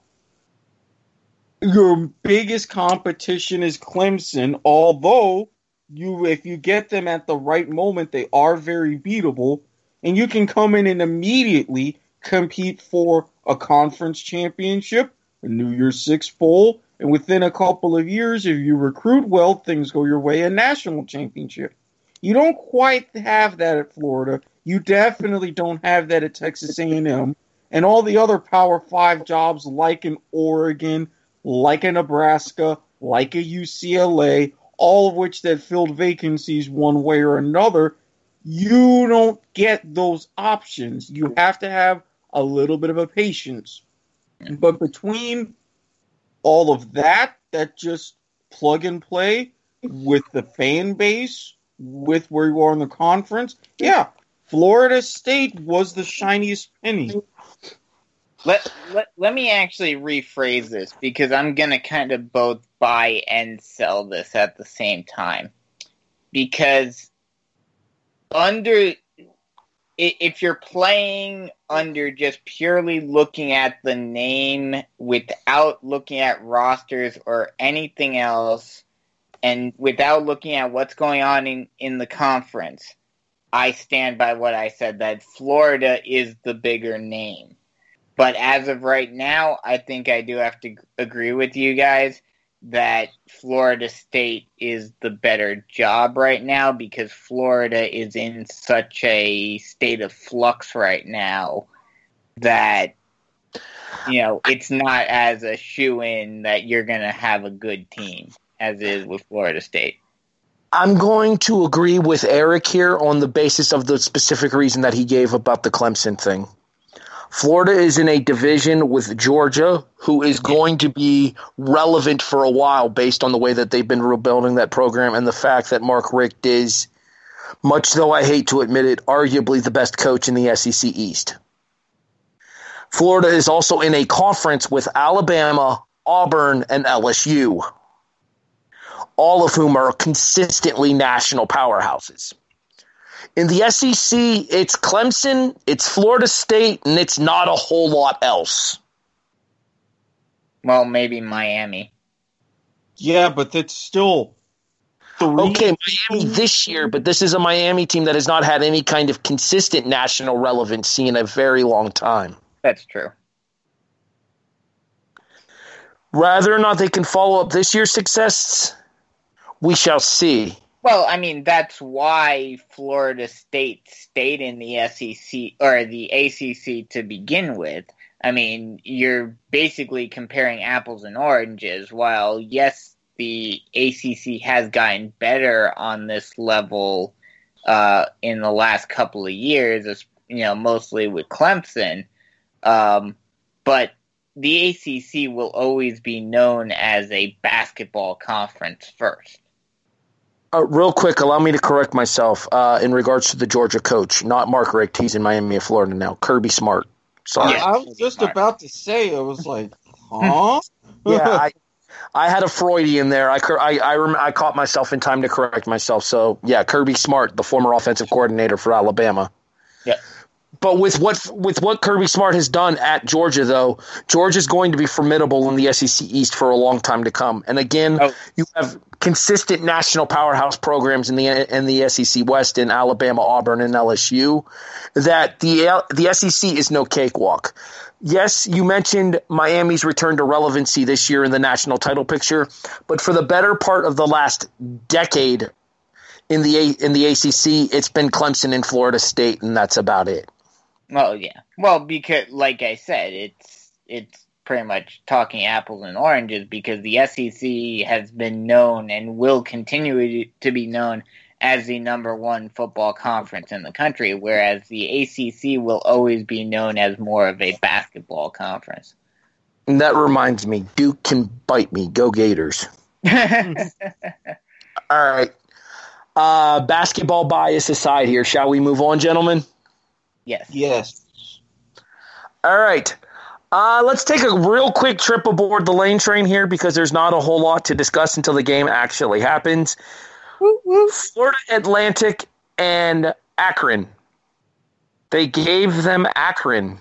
Your biggest competition is Clemson, although you if you get them at the right moment, they are very beatable, and you can come in and immediately compete for a conference championship New Year's Six Bowl, and within a couple of years, if you recruit well, things go your way, a national championship. You don't quite have that at Florida. You definitely don't have that at Texas A&M and all the other Power 5 jobs like in Oregon, like in Nebraska, like a UCLA, all of which that filled vacancies one way or another. You don't get those options. You have to have a little bit of a patience. But between all of that, that just plug and play with the fan base, with where you are in the conference, yeah, Florida State was the shiniest penny. Let, let, let me actually rephrase this because I'm going to kind of both buy and sell this at the same time. Because under if you're playing under just purely looking at the name without looking at rosters or anything else and without looking at what's going on in, in the conference, I stand by what I said that Florida is the bigger name. But as of right now, I think I do have to agree with you guys that Florida State is the better job right now because Florida is in such a state of flux right now that you know it's not as a shoe in that you're going to have a good team as is with Florida State. I'm going to agree with Erik here on the basis of the specific reason that he gave about the Clemson thing. Florida is in a division with Georgia, who is going to be relevant for a while based on the way that they've been rebuilding that program and the fact that Mark Richt is, much though I hate to admit it, arguably the best coach in the SEC East. Florida is also in a conference with Alabama, Auburn, and LSU, all of whom are consistently national powerhouses. In the SEC, it's Clemson, it's Florida State, and it's not a whole lot else. Well, maybe Miami. Yeah, but that's still three. Okay, Miami this year, but this is a Miami team that has not had any kind of consistent national relevancy in a very long time. That's true. Whether or not they can follow up this year's success, we shall see. Well, I mean, that's why Florida State stayed in the SEC or the ACC to begin with. I mean, you're basically comparing apples and oranges. While, yes, the ACC has gotten better on this level uh, in the last couple of years, you know, mostly with Clemson. Um, but the ACC will always be known as a basketball conference first. Uh, real quick, allow me to correct myself uh, in regards to the Georgia coach, not Mark Richt. He's in Miami, of Florida now. Kirby Smart. Sorry. I, I was just about to say, I was like, huh? yeah, I, I had a Freudian there. I I I, rem- I caught myself in time to correct myself. So yeah, Kirby Smart, the former offensive coordinator for Alabama. Yeah. But with what with what Kirby Smart has done at Georgia, though, Georgia's going to be formidable in the SEC East for a long time to come. And again, Oh. you have consistent national powerhouse programs in the in the SEC West in Alabama, Auburn, and LSU. That the the SEC is no cakewalk. Yes, you mentioned Miami's return to relevancy this year in the national title picture, but for the better part of the last decade in the in the ACC, it's been Clemson and Florida State, and that's about it. Well, yeah. Well, because like I said, it's it's pretty much talking apples and oranges because the SEC has been known and will continue to be known as the number one football conference in the country, whereas the ACC will always be known as more of a basketball conference. And that reminds me, Duke can bite me. Go Gators! All right. Uh, basketball bias aside here, shall we move on, gentlemen? Yes. yes. All right. Uh, let's take a real quick trip aboard the lane train here because there's not a whole lot to discuss until the game actually happens. Florida Atlantic and Akron. They gave them Akron.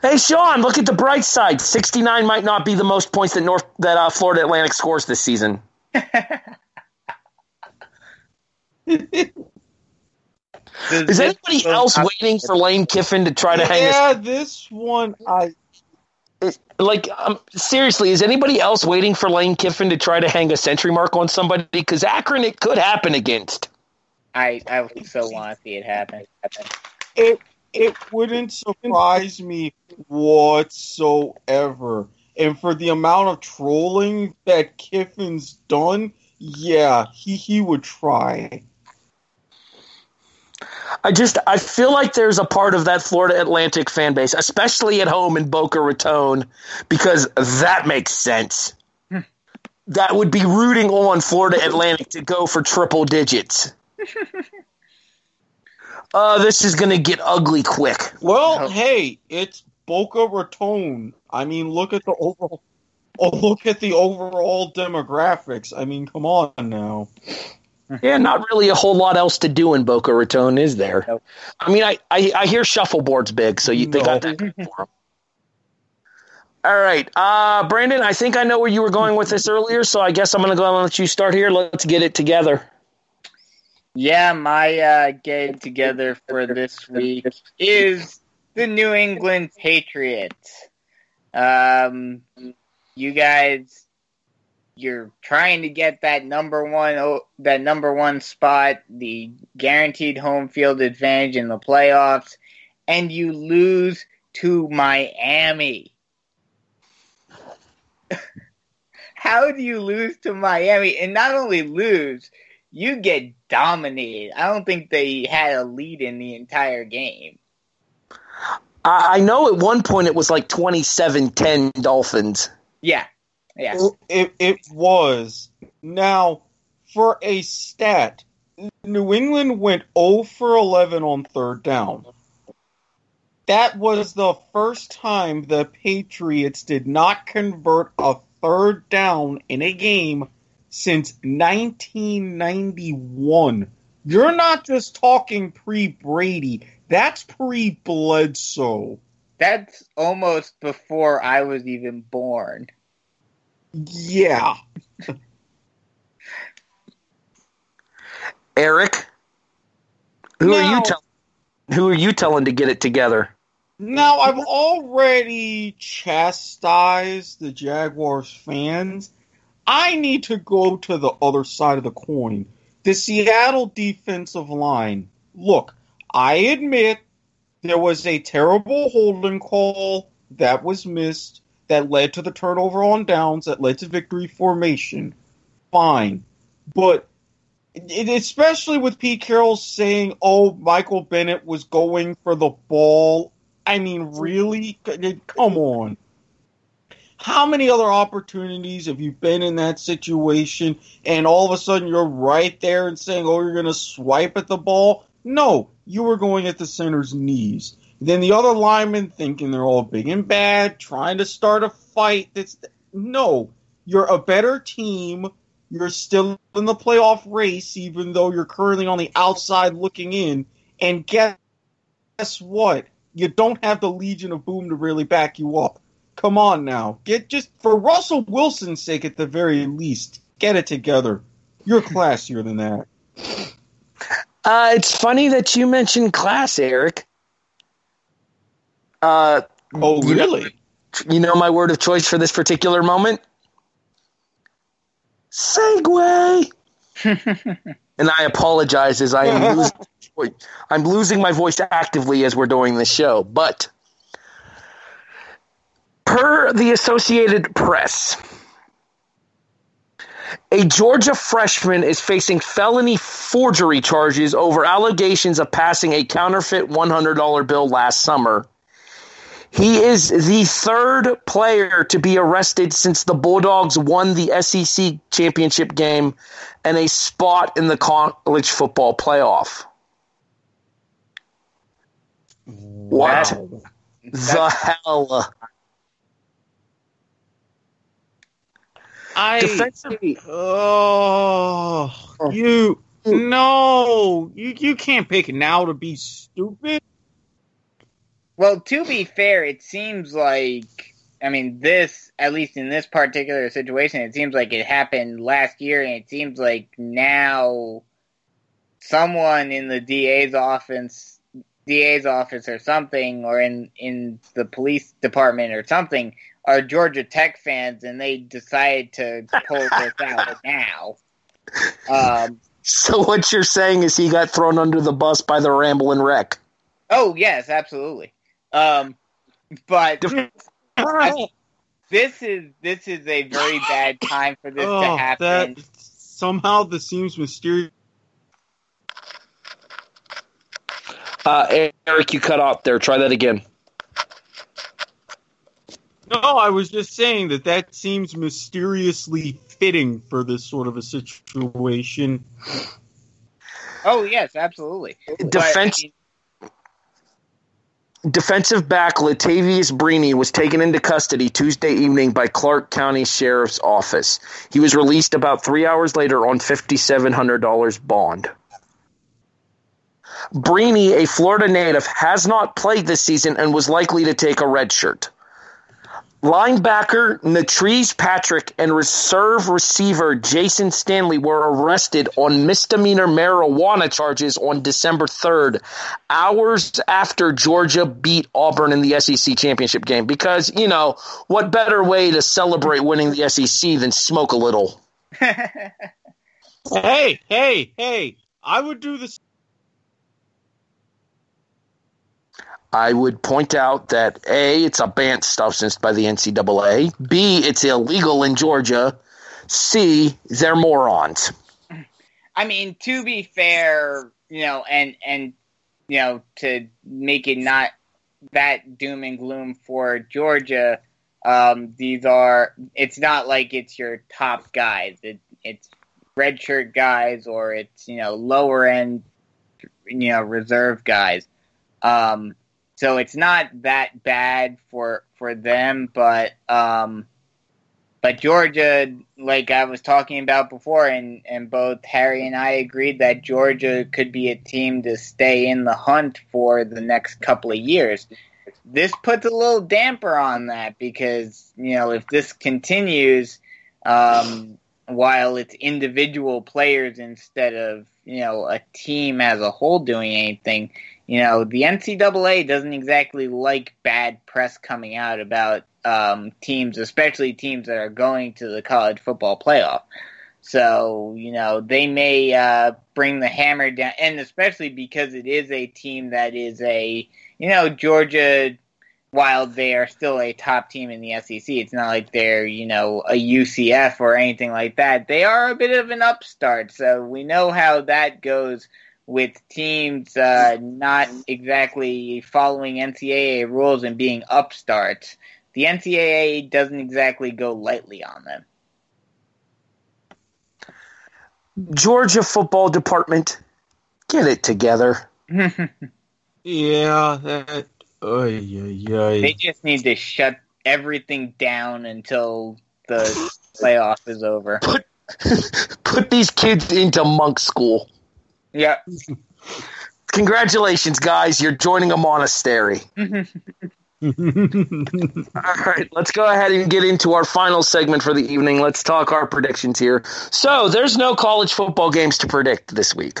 Hey Sean, look at the bright side. 69 might not be the most points that North that uh, Florida Atlantic scores this season. Is anybody else waiting for Lane Kiffin to try to hang yeah, this one I like um, seriously is anybody else waiting for lane kiffin to try to hang a century mark on somebody because akron it could happen against I I so want to see it happen. it it wouldn't surprise me whatsoever. And for the amount of trolling that Kiffin's done, yeah, he he would try. I just i feel like there's a part of that florida atlantic fan base especially at home in boca raton because that makes sense that would be rooting on florida atlantic to go for triple digits uh, this is going to get ugly quick Well, hey, it's Boca Raton. I mean, look at the overall. Oh, look at the overall demographics. I mean, come on now. Yeah, not really a whole lot else to do in Boca Raton, is there? Nope. I mean, I, I, I hear shuffleboard's big, so you, they got No. that for them. All right, uh, Brandon, I think I know where you were going with this earlier, so I guess I'm going to go and let you start here. Let's get it together. Yeah, my uh, get together for this week is the New England Patriots. Um, you guys, you're trying to get that number one, that number one spot, the guaranteed home field advantage in the playoffs, and you lose to Miami. How do you lose to Miami? And not only lose, you get dominated. I don't think they had a lead in the entire game. I, I know at one point it was like 27 10 Dolphins. Yeah. Yeah. It it was now for a stat. New England went 0 for 11 on third down. That was the first time the Patriots did not convert a third down in a game since 1991. You're not just talking pre Brady, that's pre Bledsoe. That's almost before I was even born. Yeah. Erik, who are you telling? Who are you telling to get it together? Now, I've already chastised the Jaguars fans. I need to go to the other side of the coin. The Seattle defensive line. Look, I admit there was a terrible holding call that was missed that led to the turnover on downs that led to victory formation. Fine. But it, especially with Pete Carroll saying, "Oh, Michael Bennett was going for the ball." I mean, really? Uh, come on. How many other opportunities have you been in that situation and all of a sudden you're right there and saying, "Oh, you're going to swipe at the ball"? No, you were going at the center's knees. Then the other linemen thinking they're all big and bad, trying to start a fight. That's no. You're a better team. You're still in the playoff race, even though you're currently on the outside looking in. And guess what? You don't have the Legion of Boom to really back you up. Come on now. Get just for Russell Wilson's sake at the very least, get it together. You're classier than that. Uh, it's funny that you mentioned class, Erik. Uh, Oh, you know- really? you know my word of choice for this particular moment? segue. and I apologize as I am losing, I'm losing my voice actively as we're doing this show. But per the Associated Press, a Georgia freshman is facing felony forgery charges over allegations of passing a counterfeit $100 bill last summer. He is the third player to be arrested since the Bulldogs won the SEC championship game and a spot in the college football playoff. What Wow. the hell? I Defensive, Oh, you oh. no, you you can't pick now to be stupid. Well, to be fair, it seems like I mean this at least in this particular situation, it seems like it happened last year, and it seems like now someone in the DA's office, DA's office or something, or in in the police department or something, are Georgia Tech fans, and they decided to pull this out now. Um, so what you're saying is he got thrown under the bus by the rambling Wreck. oh yes, absolutely. Um, but I- this is this is a very bad time for this to Oh, happen. that somehow this seems mysterious. Uh, Erik, you cut off there. Try that again. No, I was just saying that that seems mysteriously fitting for this sort of a situation. Oh yes, absolutely. But, Defense- I mean, Defensive back Latavious Brini was taken into custody Tuesday evening by Clarke County Sheriff's Office. He was released about three hours later on $5,700 bond. Brini, a Florida native, has not played this season and was likely to take a red shirt. Linebacker Natrez Patrick and reserve receiver Jayson Stanley were arrested on misdemeanor marijuana charges on December 3rd, hours after Georgia beat Auburn in the SEC championship game. Because, you know, what better way to celebrate winning the SEC than smoke a little? Hey, hey, hey! I would do this. I would point out that A, it's a banned substance by the NCAA. B, it's illegal in Georgia. C, they're morons. I mean, to be fair, you know, and and you know, to make it not that doom and gloom for Georgia, um, these are. It's not like it's your top guys. It, it's redshirt guys, or it's you know lower end, you know, reserve guys. Um, so it's not that bad for for them, but um, but Georgia, like I was talking about before, and, and both Harry and I agreed that Georgia could be a team to stay in the hunt for the next couple of years. This puts a little damper on that because, you know, if this continues, um, while it's individual players instead of, you know a team as a whole doing anything. You know, the NCAA doesn't exactly like bad press coming out about um, teams, especially teams that are going to the college football playoff. So, you know, they may uh, bring the hammer down, and especially because it is a team that is a, you know, Georgia, while they are still a top team in the SEC, it's not like they're, you know, a UCF or anything like that. They are a bit of an upstart. So we know how that goes with teams uh, not exactly following NCAA rules and being upstarts. The NCAA doesn't exactly go lightly on them. Georgia football department, get it together. yeah, that. Oy, oy, oy. They just need to shut everything down until the playoff is over. Put put these kids into monk school. Yeah. Congratulations, guys! You're joining a monastery. All right, let's go ahead and get into our final segment for the evening. Let's talk our predictions here. So, there's no college football games to predict this week.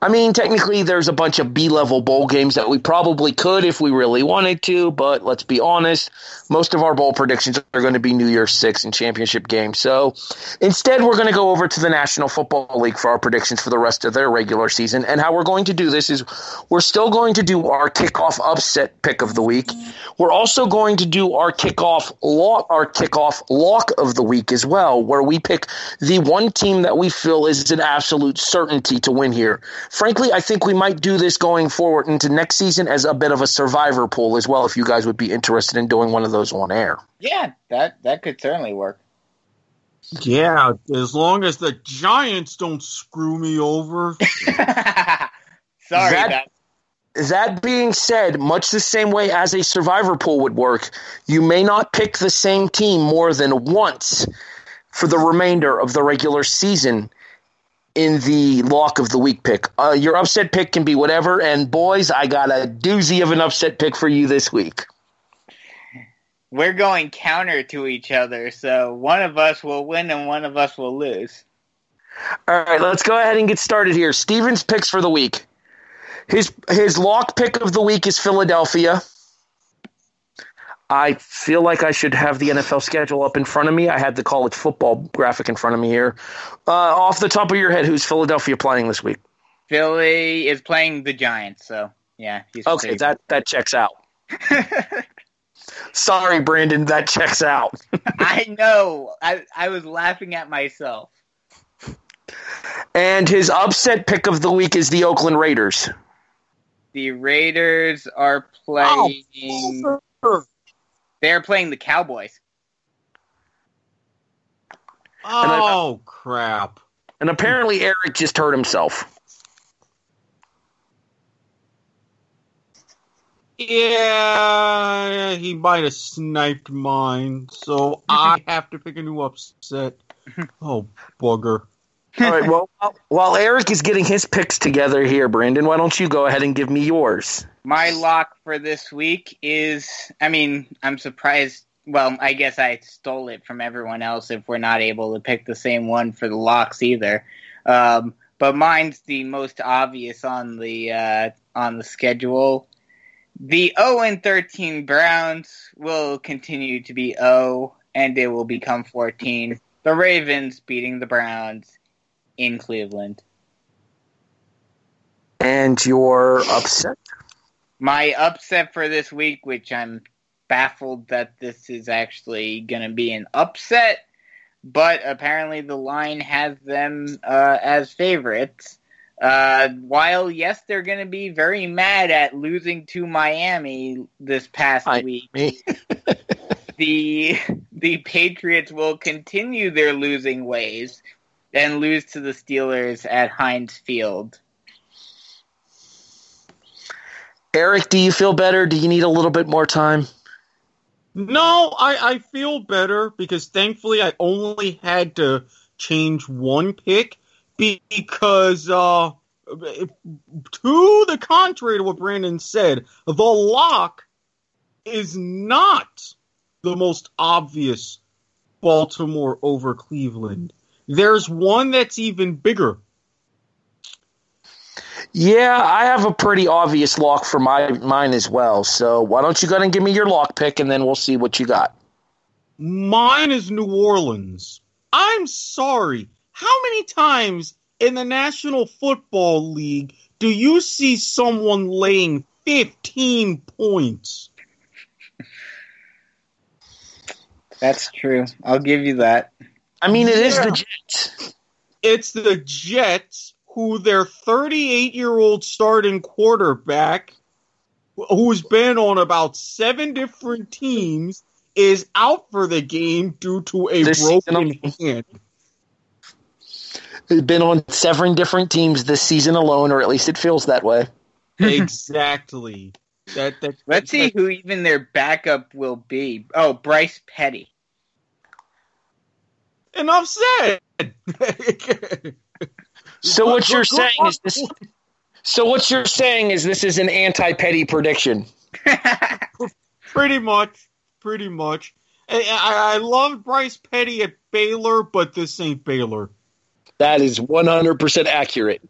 I mean, technically, there's a bunch of B level bowl games that we probably could if we really wanted to, but let's be honest, most of our bowl predictions are going to be New Year's Six and championship games. So instead, we're going to go over to the National Football League for our predictions for the rest of their regular season. And how we're going to do this is we're still going to do our kickoff upset pick of the week. We're also going to do our kickoff lock, our kickoff lock of the week as well, where we pick the one team that we feel is an absolute certainty to win here frankly, I think we might do this going forward into next season as a bit of a survivor pool as well. If you guys would be interested in doing one of those on air, Yeah, that that could certainly work. yeah, as long as the Giants don't screw me over. Sorry, That- that, that being said, much the same way as a survivor pool would work, you may not pick the same team more than once for the remainder of the regular season in the lock of the week pick. Uh, your upset pick can be whatever, and boys, I got a doozy of an upset pick for you this week. We're going counter to each other, so one of us will win and one of us will lose. All right, let's go ahead and get started here. Steven's picks for the week. His his lock pick of the week is Philadelphia. I feel like I should have the NFL schedule up in front of me. I had the college football graphic in front of me here. Uh, off the top of your head, who's Philadelphia playing this week? Philly is playing the Giants, so yeah. He's Okay, that that checks out. Sorry, Brandon, that checks out. I know. I I was laughing at myself. And his upset pick of the week is the Oakland Raiders. The Raiders are playing. Oh, They're playing the Cowboys. oh crap. And apparently, Erik just hurt himself. Yeah, he might have sniped mine, so I have to pick a new upset. Oh, bugger. All right. Well, while- while Erik is getting his picks together here, Brandon, why don't you go ahead and give me yours? My lock for this week is. I mean, I'm surprised. Well, I guess I stole it from everyone else if we're not able to pick the same one for the locks either. Um, but mine's the most obvious on the uh, on the schedule. The 0 and 13 Browns will continue to be 0, and it will become 14. The Ravens beating the Browns in Cleveland. And your upset. My upset for this week, which I'm baffled that this is actually going to be an upset, but apparently the line has them uh, as favorites. Uh, while yes, they're going to be very mad at losing to Miami this past I- week. Me. the the Patriots will continue their losing ways and lose to the Steelers at Heinz Field. Erik, do you feel better? Do you need a little bit more time? No, I, I feel better because thankfully I only had to change one pick because, uh, to the contrary to what Brandon said, the lock is not the most obvious Baltimore over Cleveland. There's one that's even bigger. Yeah, I have a pretty obvious lock for my mine as well. So why don't you go ahead and give me your lock pick, and then we'll see what you got. Mine is New Orleans. I'm sorry. How many times in the National Football League do you see someone laying 15 points? That's true. I'll give you that. I mean, it is Yeah. the Jets. It's the Jets, who their 38 year old starting quarterback, who's been on about seven different teams, is out for the game due to a This season broken hand. They've been on seven different teams this season alone, or at least it feels that way. exactly. That, that, Let's see who even their backup will be. Oh, Bryce Petty. Enough said. So what you're Good- good saying is this. So what you're saying is this is an anti-petty prediction. Pretty much. Pretty much. I, I, I love Bryce Petty at Baylor, but this ain't Baylor. That is 100% accurate.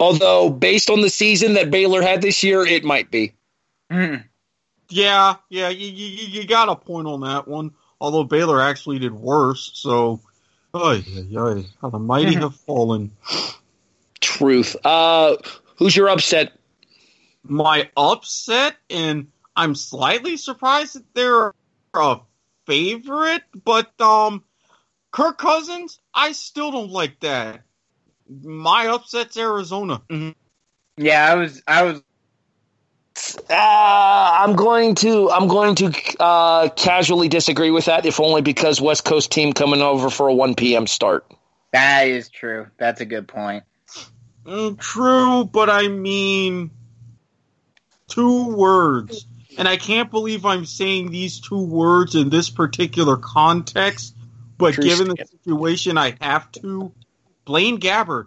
Although, based on the season that Baylor had this year, it might be. Hmm. Yeah, yeah, you, you, you got a point on that one. Although Baylor actually did worse, so. Ay, ay, ay, how the mighty have fallen. Truth. Uh, who's your upset? My upset, and I'm slightly surprised that they're a favorite, but um, Kirk Cousins, I still don't like that. My upset's Arizona. yeah, I was. I was. Uh, I'm going to I'm going to uh, casually disagree with that, if only because West Coast team coming over for a 1 p.m. start. That is true. That's a good point. Mm, true, but I mean two words. And I can't believe I'm saying these two words in this particular context, but True given the situation, I have to. Blaine Gabbert.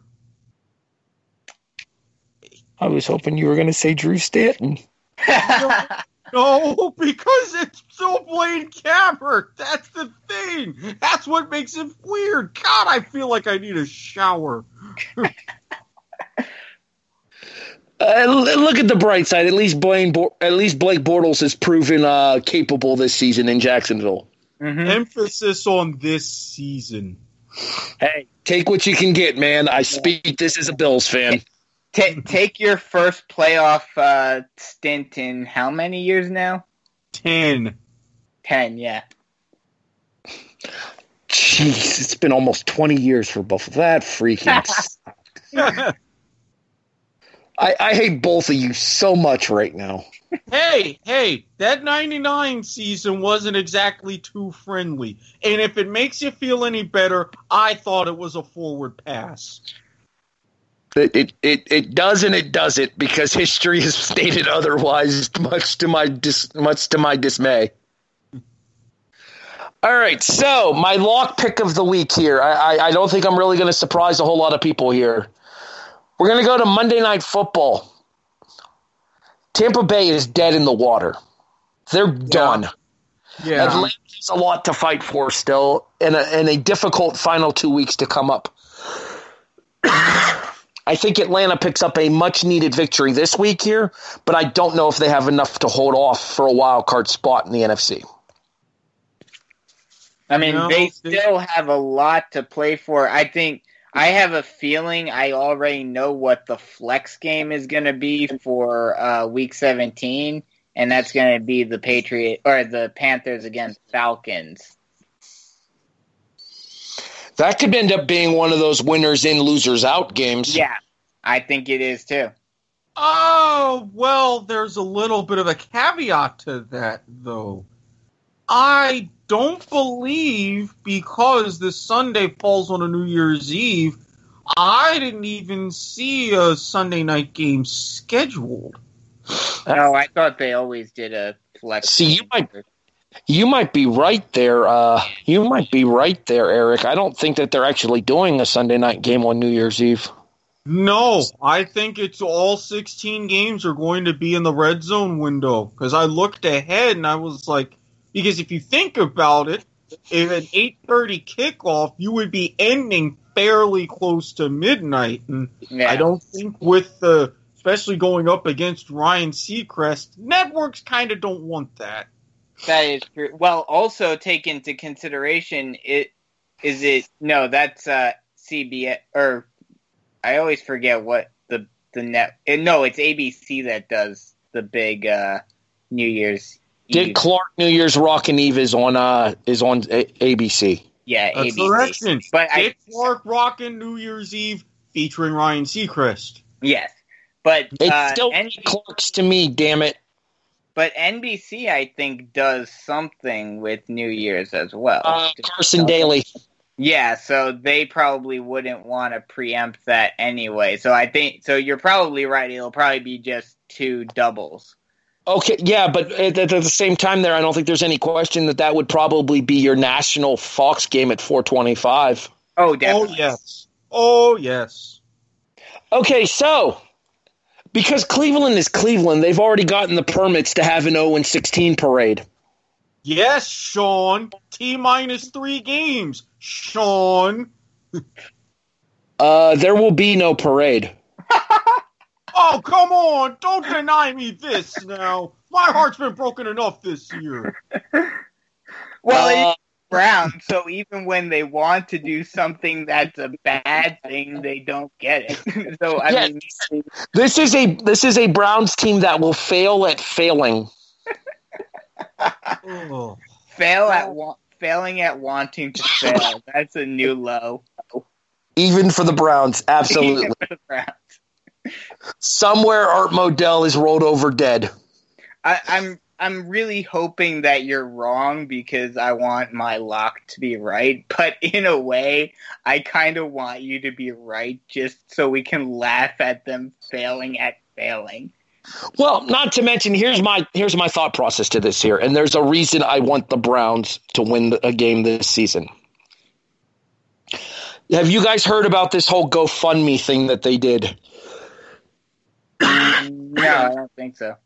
I was hoping you were going to say Drew Stanton. No, because it's so Blaine Gabbert. That's the thing. That's what makes it weird. God, I feel like I need a shower. Uh, look at the bright side. At least Blaine, Bo- at least Blake Bortles has proven uh, capable this season in Jacksonville. Mhm. Emphasis on this season. Hey, take what you can get, man. I speak this as a Bills fan. Ta take your first playoff uh, stint in how many years now? Ten. Ten. Yeah. Jeez, it's been almost twenty years for both of that freaking. I, I hate both of you so much right now. Hey, hey, that 99 season wasn't exactly too friendly. And if it makes you feel any better, I thought it was a forward pass. It, it it it does and it doesn't because history has stated otherwise. Much to my dis, much to my dismay. All right, so my lock pick of the week here. I I, I don't think I'm really going to surprise a whole lot of people here. We're going to go to Monday Night Football. Tampa Bay is dead in the water. They're done. Yeah. Atlanta has a lot to fight for still, and a, and a difficult final two weeks to come up. I think Atlanta picks up a much needed victory this week here, but I don't know if they have enough to hold off for a wild card spot in the NFC. I mean, No, they they- still have a lot to play for. I think I have a feeling I already know what the flex game is going to be for uh, Week 17, and that's going to be the Patriot or the Panthers against Falcons. That could end up being one of those winners in, losers out games. Yeah, I think it is too. Oh, well, there's a little bit of a caveat to that, though. I don't believe because this Sunday falls on a New Year's Eve, I didn't even see a Sunday night game scheduled. Oh, I thought they always did a flex. See, you might- You might be right there. Uh, you might be right there, Erik. I don't think that they're actually doing a Sunday night game on New Year's Eve. No, I think it's all 16 games are going to be in the red zone window because I looked ahead and I was like, because if you think about it, if an 8:30 kickoff, you would be ending fairly close to midnight, and Yeah. I don't think with the especially going up against Ryan Seacrest. Networks kind of don't want that. That is true. Well, also take into consideration it is it no that's uh CBS or I always forget what the the net no it's ABC that does the big uh New Year's Dick Eve. Clark New Year's Rockin' Eve is on uh is on A- ABC. yeah That's ABC. correction. But I Dick Clark rockin' New Year's Eve featuring Ryan Seacrest. yes, but It's uh, still N- Clark's to me, damn it. but NBC I think does something with New Year's as well. Uh, Carson Daly. Yeah, so they probably wouldn't want to preempt that anyway. So I think so. You're probably right. It'll probably be just two doubles. Okay, yeah, but at, at the same time, there, I don't think there's any question that that would probably be your national Fox game at 425. Oh, definitely. Oh yes. Oh yes. Okay, so because Cleveland is Cleveland, they've already gotten the permits to have an 0 and 16 parade. Yes, Sean. T minus three games. Sean. Uh, there will be no parade. Oh, come on. Don't deny me this now. My heart's been broken enough this year. Well, Uh, it's Brown. So even when they want to do something that's a bad thing, they don't get it. so I Yeah. mean, this is a this is a Browns team that will fail at failing. Oh. fail at wa- failing at wanting to fail. That's a new low. Even for the Browns, absolutely. For the Browns. Somewhere Art Modell is rolled over dead. I, I'm I'm really hoping that you're wrong because I want my lock to be right. But in a way, I kind of want you to be right just so we can laugh at them failing at failing. Well, not to mention here's my here's my thought process to this here, and there's a reason I want the Browns to win a game this season. Have you guys heard about this whole GoFundMe thing that they did? No, I don't think so.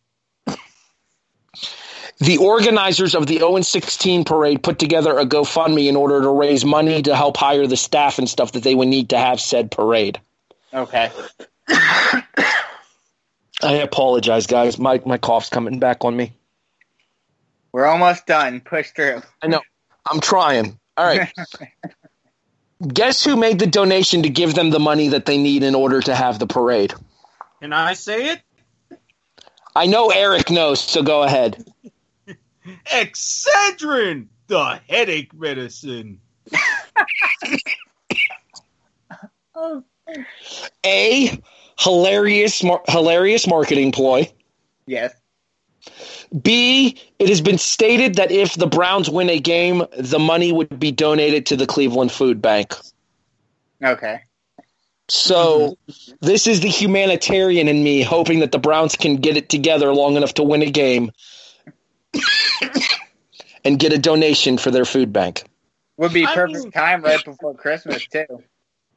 The organizers of the 0 16 parade put together a GoFundMe in order to raise money to help hire the staff and stuff that they would need to have said parade. Okay. I apologize, guys. My my cough's coming back on me. We're almost done. Push through. I know. I'm trying. All right. Guess who made the donation to give them the money that they need in order to have the parade? Can I say it? I know Erik knows, so go ahead. Excedrin, the headache medicine. A hilarious mar- hilarious marketing ploy. yes. B it has been stated that if the Browns win a game, the money would be donated to the Cleveland Food Bank. Okay. So mm-hmm. this is the humanitarian in me hoping that the Browns can get it together long enough to win a game and get a donation for their food bank. Would be I perfect mean- time right before Christmas too.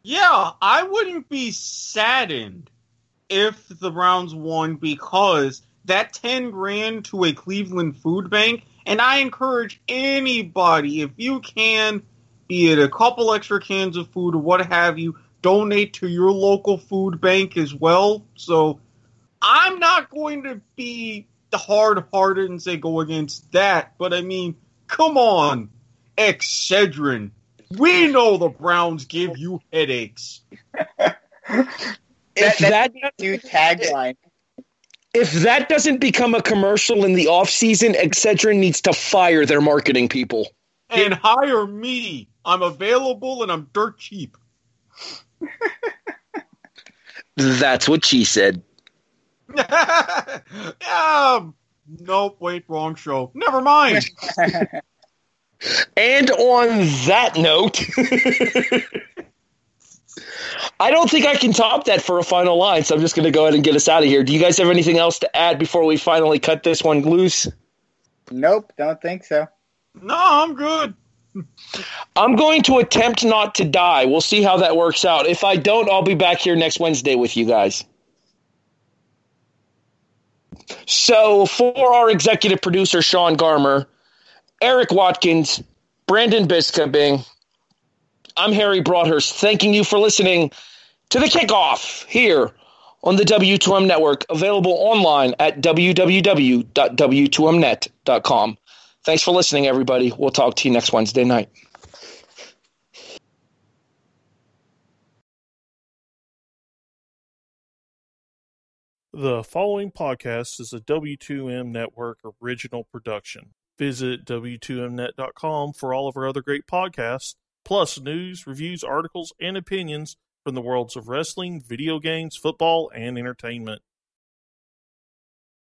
Yeah, I wouldn't be saddened if the Browns won because that 10 grand to a Cleveland food bank, and I encourage anybody, if you can, be it a couple extra cans of food or what have you, donate to your local food bank as well. So I'm not going to be the hard hearted and say go against that, but I mean, come on, Excedrin. We know the Browns give you headaches. If That- that New tagline. if that doesn't become a commercial in the off season, Excedrin needs to fire their marketing people. And hire me. I'm available and I'm dirt cheap. That's what she said. um, nope, wait, wrong show. Never mind. And on that note, I don't think I can top that for a final line, so I'm just going to go ahead and get us out of here. Do you guys have anything else to add before we finally cut this one loose? Nope, don't think so. no, I'm good. I'm going to attempt not to die. We'll see how that works out. If I don't, I'll be back here next Wednesday with you guys. So, for our executive producer, Sean Garmer, Erik Watkins, Brandon Biskabing, I'm Harry Broadhurst, thanking you for listening to the kickoff here on the W2M network, available online at www.w2mnet.com. Thanks for listening, everybody. We'll talk to you next Wednesday night. The following podcast is a W2M Network original production. Visit W2Mnet.com for all of our other great podcasts, plus news, reviews, articles, and opinions from the worlds of wrestling, video games, football, and entertainment.